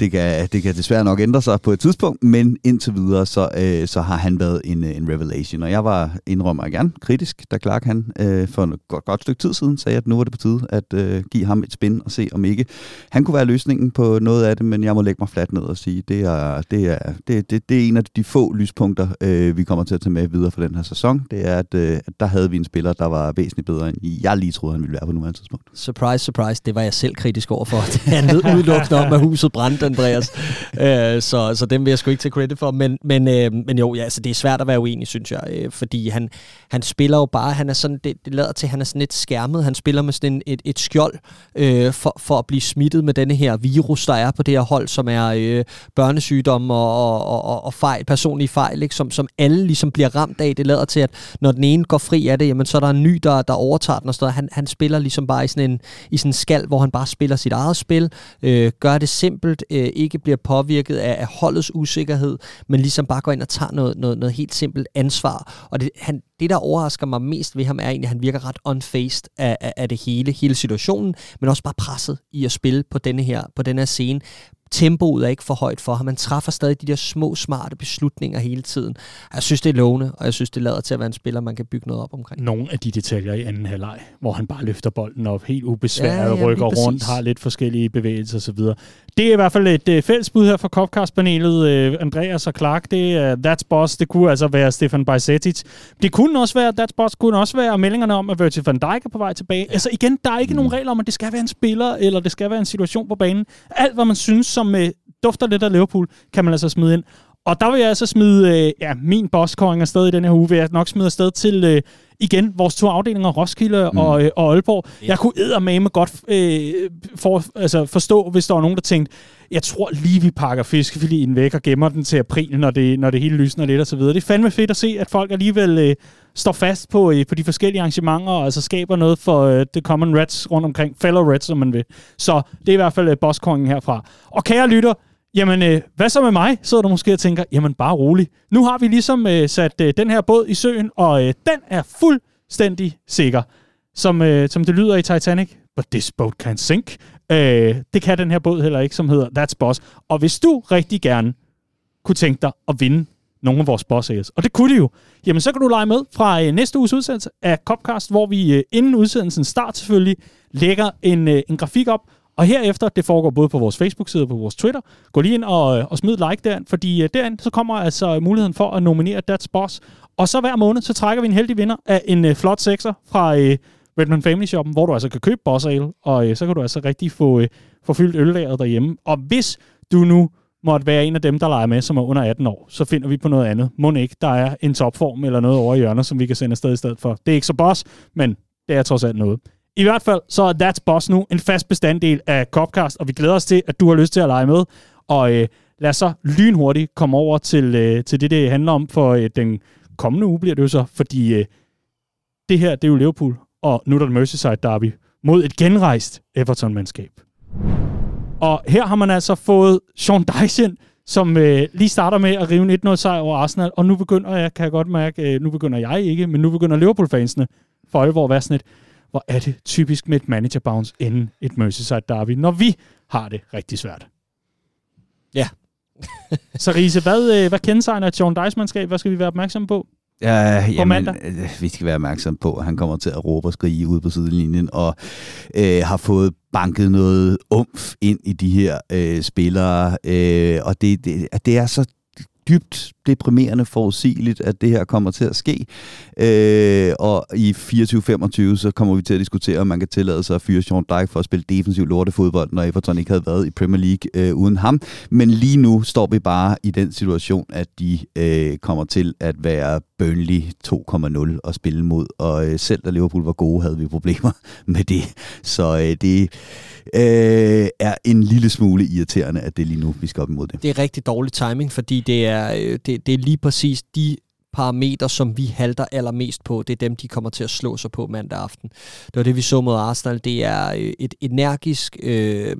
det, kan, det kan desværre nok ændre sig på et tidspunkt, men indtil videre, så, øh, så har han været en, øh, en revelation. Og jeg var, indrømmer jeg gerne, kritisk, da Clark han øh, for et godt, godt stykke tid siden sagde, at nu var det på tide at øh, give ham et spin og se, om ikke han kunne være løsningen på noget af det, men jeg må lægge mig fladt ned og sige, det er, det er, det, det, det er en af de få lyspunkter, øh, vi kommer til at tage med videre for den her sæson. Det er, at, øh, der havde vi en spiller, der var væsentligt bedre, end jeg lige troede, han ville være på nuværende tidspunkt. surprise, surprise, det var jeg selv kritisk over for. Det handlede udelukkende om, at huset brændte, Andreas. øh, så, så dem vil jeg sgu ikke tage credit for. Men, men, øh, men jo, ja, altså, det er svært at være uenig, synes jeg. Øh, fordi han, han spiller jo bare, han er sådan, det, det lader til, at han er sådan lidt skærmet. Han spiller med sådan et, et skjold øh, for, for at blive smittet med denne her virus, der er på det her hold, som er øh, børnesygdomme og, og, og, og fejl, personlige fejl, ikke? Som, som alle ligesom bliver ramt af. Det lader til, at når den ene går fri af det, jamen, så er der en ny, der, der overtager den og sådan noget. Han, han spiller ligesom bare i sådan en, i sådan en skal, hvor han bare spiller sit eget spil, øh, gør det simpelt, øh, ikke bliver påvirket af, af holdets usikkerhed, men ligesom bare går ind og tager noget, noget, noget helt simpelt ansvar. Og det, han, det, der overrasker mig mest ved ham, er egentlig, at han virker ret unfaced af, af, af det hele, hele situationen, men også bare presset i at spille på denne her, på denne her scene. Tempoet er ikke for højt for ham. Han træffer stadig de der små, smarte beslutninger hele tiden. Jeg synes, det er lovende, og jeg synes, det lader til at være en spiller, man kan bygge noget op omkring. Nogle af de detaljer i anden halvleg, hvor han bare løfter bolden op, helt ubesværet, Ja, ja, rykker rundt, har lidt forskellige bevægelser osv. Det er i hvert fald et øh, fælles bud her fra Copcast-panelet. Øh, Andreas og Clark, det er That's Boss. Det kunne altså være Stefan Bajsetic. Det kunne også være, That's Boss kunne også være meldingerne om, at Virgil van Dijk er på vej tilbage. Ja. Altså igen, der er ikke mm. nogen regler om, at det skal være en spiller, eller det skal være en situation på banen. Alt, hvad man synes, som øh, dufter lidt af Liverpool, kan man altså smide ind. Og der vil jeg altså smide øh, ja, min bosskåring afsted i den her uge, vil jeg nok smide afsted til øh, igen vores to afdelinger, Roskilde mm. og, øh, og Aalborg. Jeg kunne eddermame godt øh, for, altså forstå, hvis der var nogen, der tænkte, jeg tror lige, vi pakker fiskefilien væk og gemmer den til april, når det, når det hele lysner lidt og så videre. Det er fandme fedt at se, at folk alligevel øh, står fast på, øh, på de forskellige arrangementer, og altså skaber noget for øh, The Common Reds rundt omkring. Fellow Reds, som man vil. Så det er i hvert fald øh, bosskongen herfra. Og kære lytter, Jamen, øh, hvad så med mig? Sidder du måske og tænker, jamen bare rolig. Nu har vi ligesom øh, sat øh, den her båd i søen, og øh, den er fuldstændig sikker. Som, øh, som det lyder i Titanic. But this boat can sink. Øh, det kan den her båd heller ikke, som hedder That's Boss. Og hvis du rigtig gerne kunne tænke dig at vinde nogle af vores boss. Og det kunne de jo. Jamen, så kan du lege med fra øh, næste uges udsendelse af Copcast, hvor vi øh, inden udsendelsen start selvfølgelig lægger en, øh, en grafik op, og herefter, det foregår både på vores Facebook-side og på vores Twitter. Gå lige ind og, øh, og smid like derind, fordi øh, derind så kommer altså muligheden for at nominere Dats Boss. Og så hver måned, så trækker vi en heldig vinder af en øh, flot sekser fra øh, Redmond Family Shoppen, hvor du altså kan købe Boss Ale, og øh, så kan du altså rigtig få, øh, få fyldt øllageret derhjemme. Og hvis du nu måtte være en af dem, der leger med, som er under 18 år, så finder vi på noget andet. Må ikke, der er en topform eller noget over i hjørnet, som vi kan sende afsted i stedet for. Det er ikke så boss, men det er trods alt noget. I hvert fald så er That's Boss nu en fast bestanddel af Copcast, og vi glæder os til, at du har lyst til at lege med. Og øh, lad os så lynhurtigt komme over til, øh, til det, det handler om for øh, den kommende uge, bliver det jo så, fordi øh, det her, det er jo Liverpool, og nu er der Merseyside Derby mod et genrejst Everton-mandskab. Og her har man altså fået Sean ind, som øh, lige starter med at rive en 1-0 sejr over Arsenal, og nu begynder jeg, kan jeg godt mærke, øh, nu begynder jeg ikke, men nu begynder Liverpool-fansene for alvor at være sådan et, hvor er det typisk med et manager bounce inden et Merseyside derby, når vi har det rigtig svært. Ja. Så Riese, hvad, øh, hvad kendetegner et Sean Dyche-mandskab? Hvad skal vi være opmærksomme på? Ja, jamen, mandag? øh, vi skal være opmærksom på, at han kommer til at råbe og skrige ude på sidelinjen, og øh, har fået banket noget umf ind i de her øh, spillere, øh, og det, det, det er så dybt deprimerende forudsigeligt, at det her kommer til at ske. Øh, og i 24-25, så kommer vi til at diskutere, om man kan tillade sig at fyre Sean Dyke for at spille defensiv lortefodbold, når Everton ikke havde været i Premier League øh, uden ham. Men lige nu står vi bare i den situation, at de øh, kommer til at være Burnley 2,0 og spille mod. Og øh, selv da Liverpool var gode, havde vi problemer med det. Så øh, det øh, er en lille smule irriterende, at det er lige nu, vi skal op imod det. Det er rigtig dårlig timing, fordi det er, øh, det, det er lige præcis de parametre, som vi halter allermest på, det er dem, de kommer til at slå sig på mandag aften. Det var det, vi så mod Arsenal. Det er øh, et energisk, øh,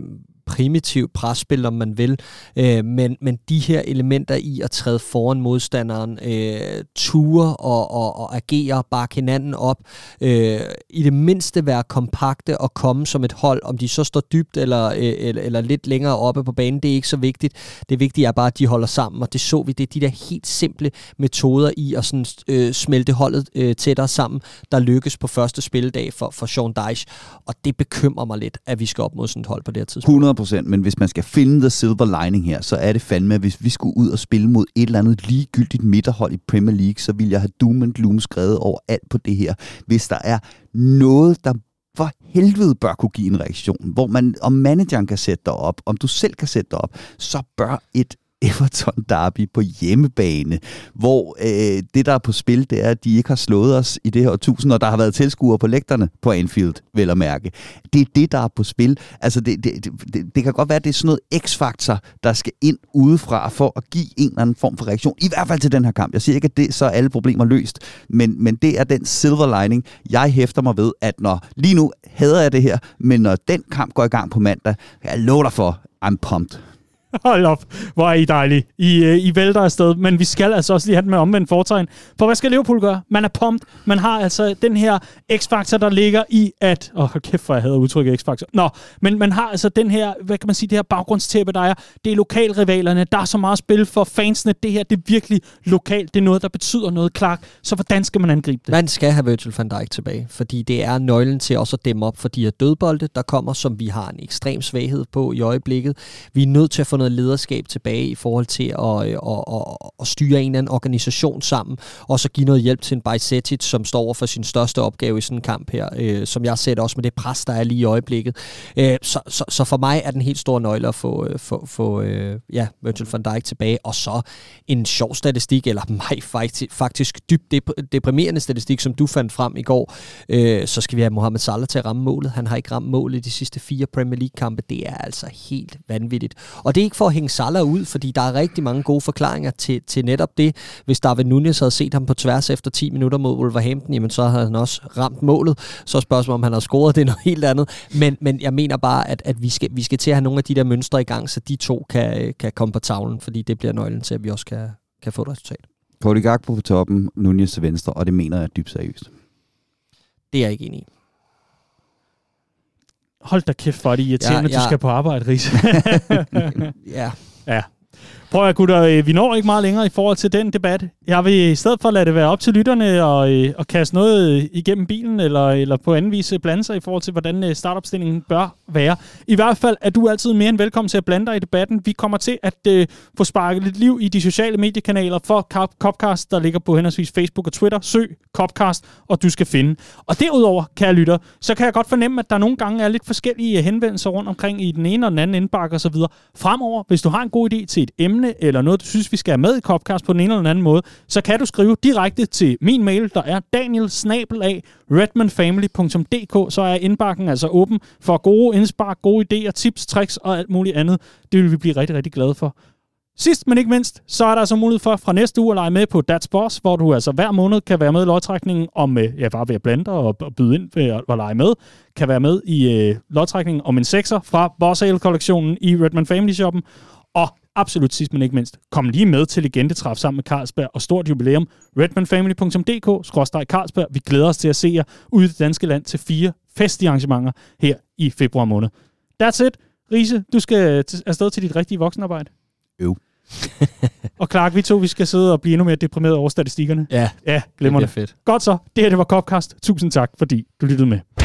primitivt presspil, om man vil, øh, men, men de her elementer i at træde foran modstanderen, øh, ture og, og, og agere, bakke hinanden op, øh, i det mindste være kompakte og komme som et hold, om de så står dybt eller, øh, eller, eller lidt længere oppe på banen, det er ikke så vigtigt. Det vigtige er bare, at de holder sammen, og det så vi, det er de der helt simple metoder i at sådan, øh, smelte holdet øh, tættere sammen, der lykkes på første spilledag for, for Sean Dyche, og det bekymrer mig lidt, at vi skal op mod sådan et hold på det her tidspunkt. 100 procent, men hvis man skal finde the silver lining her, så er det fandme, at hvis vi skulle ud og spille mod et eller andet ligegyldigt midterhold i Premier League, så vil jeg have doom and gloom skrevet over alt på det her. Hvis der er noget, der for helvede bør kunne give en reaktion, hvor man, om manageren kan sætte dig op, om du selv kan sætte dig op, så bør et Everton Derby på hjemmebane, hvor øh, det, der er på spil, det er, at de ikke har slået os i det her årtusind, og der har været tilskuere på lægterne på Anfield, vel at mærke. Det er det, der er på spil. Altså, det, det, det, det kan godt være, at det er sådan noget x-faktor, der skal ind udefra for at give en eller anden form for reaktion. I hvert fald til den her kamp. Jeg siger ikke, at det så er alle problemer løst, men, men det er den silver lining, jeg hæfter mig ved, at når lige nu hader jeg det her, men når den kamp går i gang på mandag, jeg lover dig for, I'm pumped. Hold op, hvor er I dejlige. I, øh, I vælter afsted, men vi skal altså også lige have den med omvendt fortegn. For hvad skal Liverpool gøre? Man er pumped. Man har altså den her x-faktor, der ligger i at... Åh, oh, kæft, for jeg havde udtrykket x-faktor. Nå, men man har altså den her, hvad kan man sige, det her baggrundstæppe, der er. Det er lokalrivalerne. Der er så meget spil for fansene. Det her, det er virkelig lokalt. Det er noget, der betyder noget, Clark. Så hvordan skal man angribe det? Man skal have Virgil van Dijk tilbage, fordi det er nøglen til også at dæmme op for de her dødbolde, der kommer, som vi har en ekstrem svaghed på i øjeblikket. Vi er nødt til at få noget lederskab tilbage i forhold til øh, at, at, at, at styre en eller anden organisation sammen, og så give noget hjælp til en Bajsetic, som står over for sin største opgave i sådan en kamp her, øh, som jeg ser det også med det pres, der er lige i øjeblikket. Øh, så, så, så for mig er den helt store nøgle at få, øh, få, få øh, ja, Virgil van Dijk tilbage, og så en sjov statistik, eller mig faktisk, faktisk dybt deprimerende statistik, som du fandt frem i går, øh, så skal vi have Mohamed Salah til at ramme målet. Han har ikke ramt målet i de sidste fire Premier League-kampe. Det er altså helt vanvittigt. Og det er ikke for at hænge Salah ud, fordi der er rigtig mange gode forklaringer til, til netop det. Hvis David Nunes havde set ham på tværs efter 10 minutter mod Wolverhampton, jamen så havde han også ramt målet. Så spørgsmålet, om han har scoret, det er noget helt andet. Men, men jeg mener bare, at, at vi, skal, vi skal til at have nogle af de der mønstre i gang, så de to kan, kan komme på tavlen, fordi det bliver nøglen til, at vi også kan, kan få et resultat. Cody Gakpo på toppen, Nunez til venstre, og det mener jeg dybt seriøst. Det er jeg ikke enig i. Hold da kæft, for det irriterende, ja, ja. at du skal på arbejde, Ries. ja. Ja. Prøv at gutter, øh, vi når ikke meget længere i forhold til den debat. Jeg vil i stedet for lade det være op til lytterne og, øh, og kaste noget øh, igennem bilen, eller, eller på anden vis blande sig i forhold til, hvordan startopstillingen bør være. I hvert fald er du altid mere end velkommen til at blande dig i debatten. Vi kommer til at øh, få sparket lidt liv i de sociale mediekanaler for Copcast, der ligger på henholdsvis Facebook og Twitter. Søg Copcast, og du skal finde. Og derudover, kære lytter, så kan jeg godt fornemme, at der nogle gange er lidt forskellige henvendelser rundt omkring i den ene og den anden indbakke osv. Fremover, hvis du har en god idé til et emne, emne, eller noget, du synes, vi skal have med i Copcast på den ene eller den anden måde, så kan du skrive direkte til min mail, der er daniel redmanfamily.dk, så er indbakken altså åben for gode indspark, gode idéer, tips, tricks og alt muligt andet. Det vil vi blive rigtig, rigtig glade for. Sidst, men ikke mindst, så er der altså mulighed for fra næste uge at lege med på Dats Boss, hvor du altså hver måned kan være med i lodtrækningen om, øh, ja, bare ved at blande dig og, og byde ind ved at, at lege med, kan være med i øh, lodtrækningen om en sekser fra Boss Ale-kollektionen i Redman Family Shoppen. Og absolut sidst, men ikke mindst, kom lige med til Legendetræf sammen med Carlsberg og stort jubilæum. redmanfamily.dk-carlsberg. Vi glæder os til at se jer ude i det danske land til fire festlige arrangementer her i februar måned. That's it. Riese, du skal afsted til dit rigtige voksenarbejde. Øv. Og Clark, vi to vi skal sidde og blive endnu mere deprimeret over statistikkerne. Ja, Ja, glemmer det. fedt. Godt så. Det her det var Copcast. Tusind tak, fordi du lyttede med.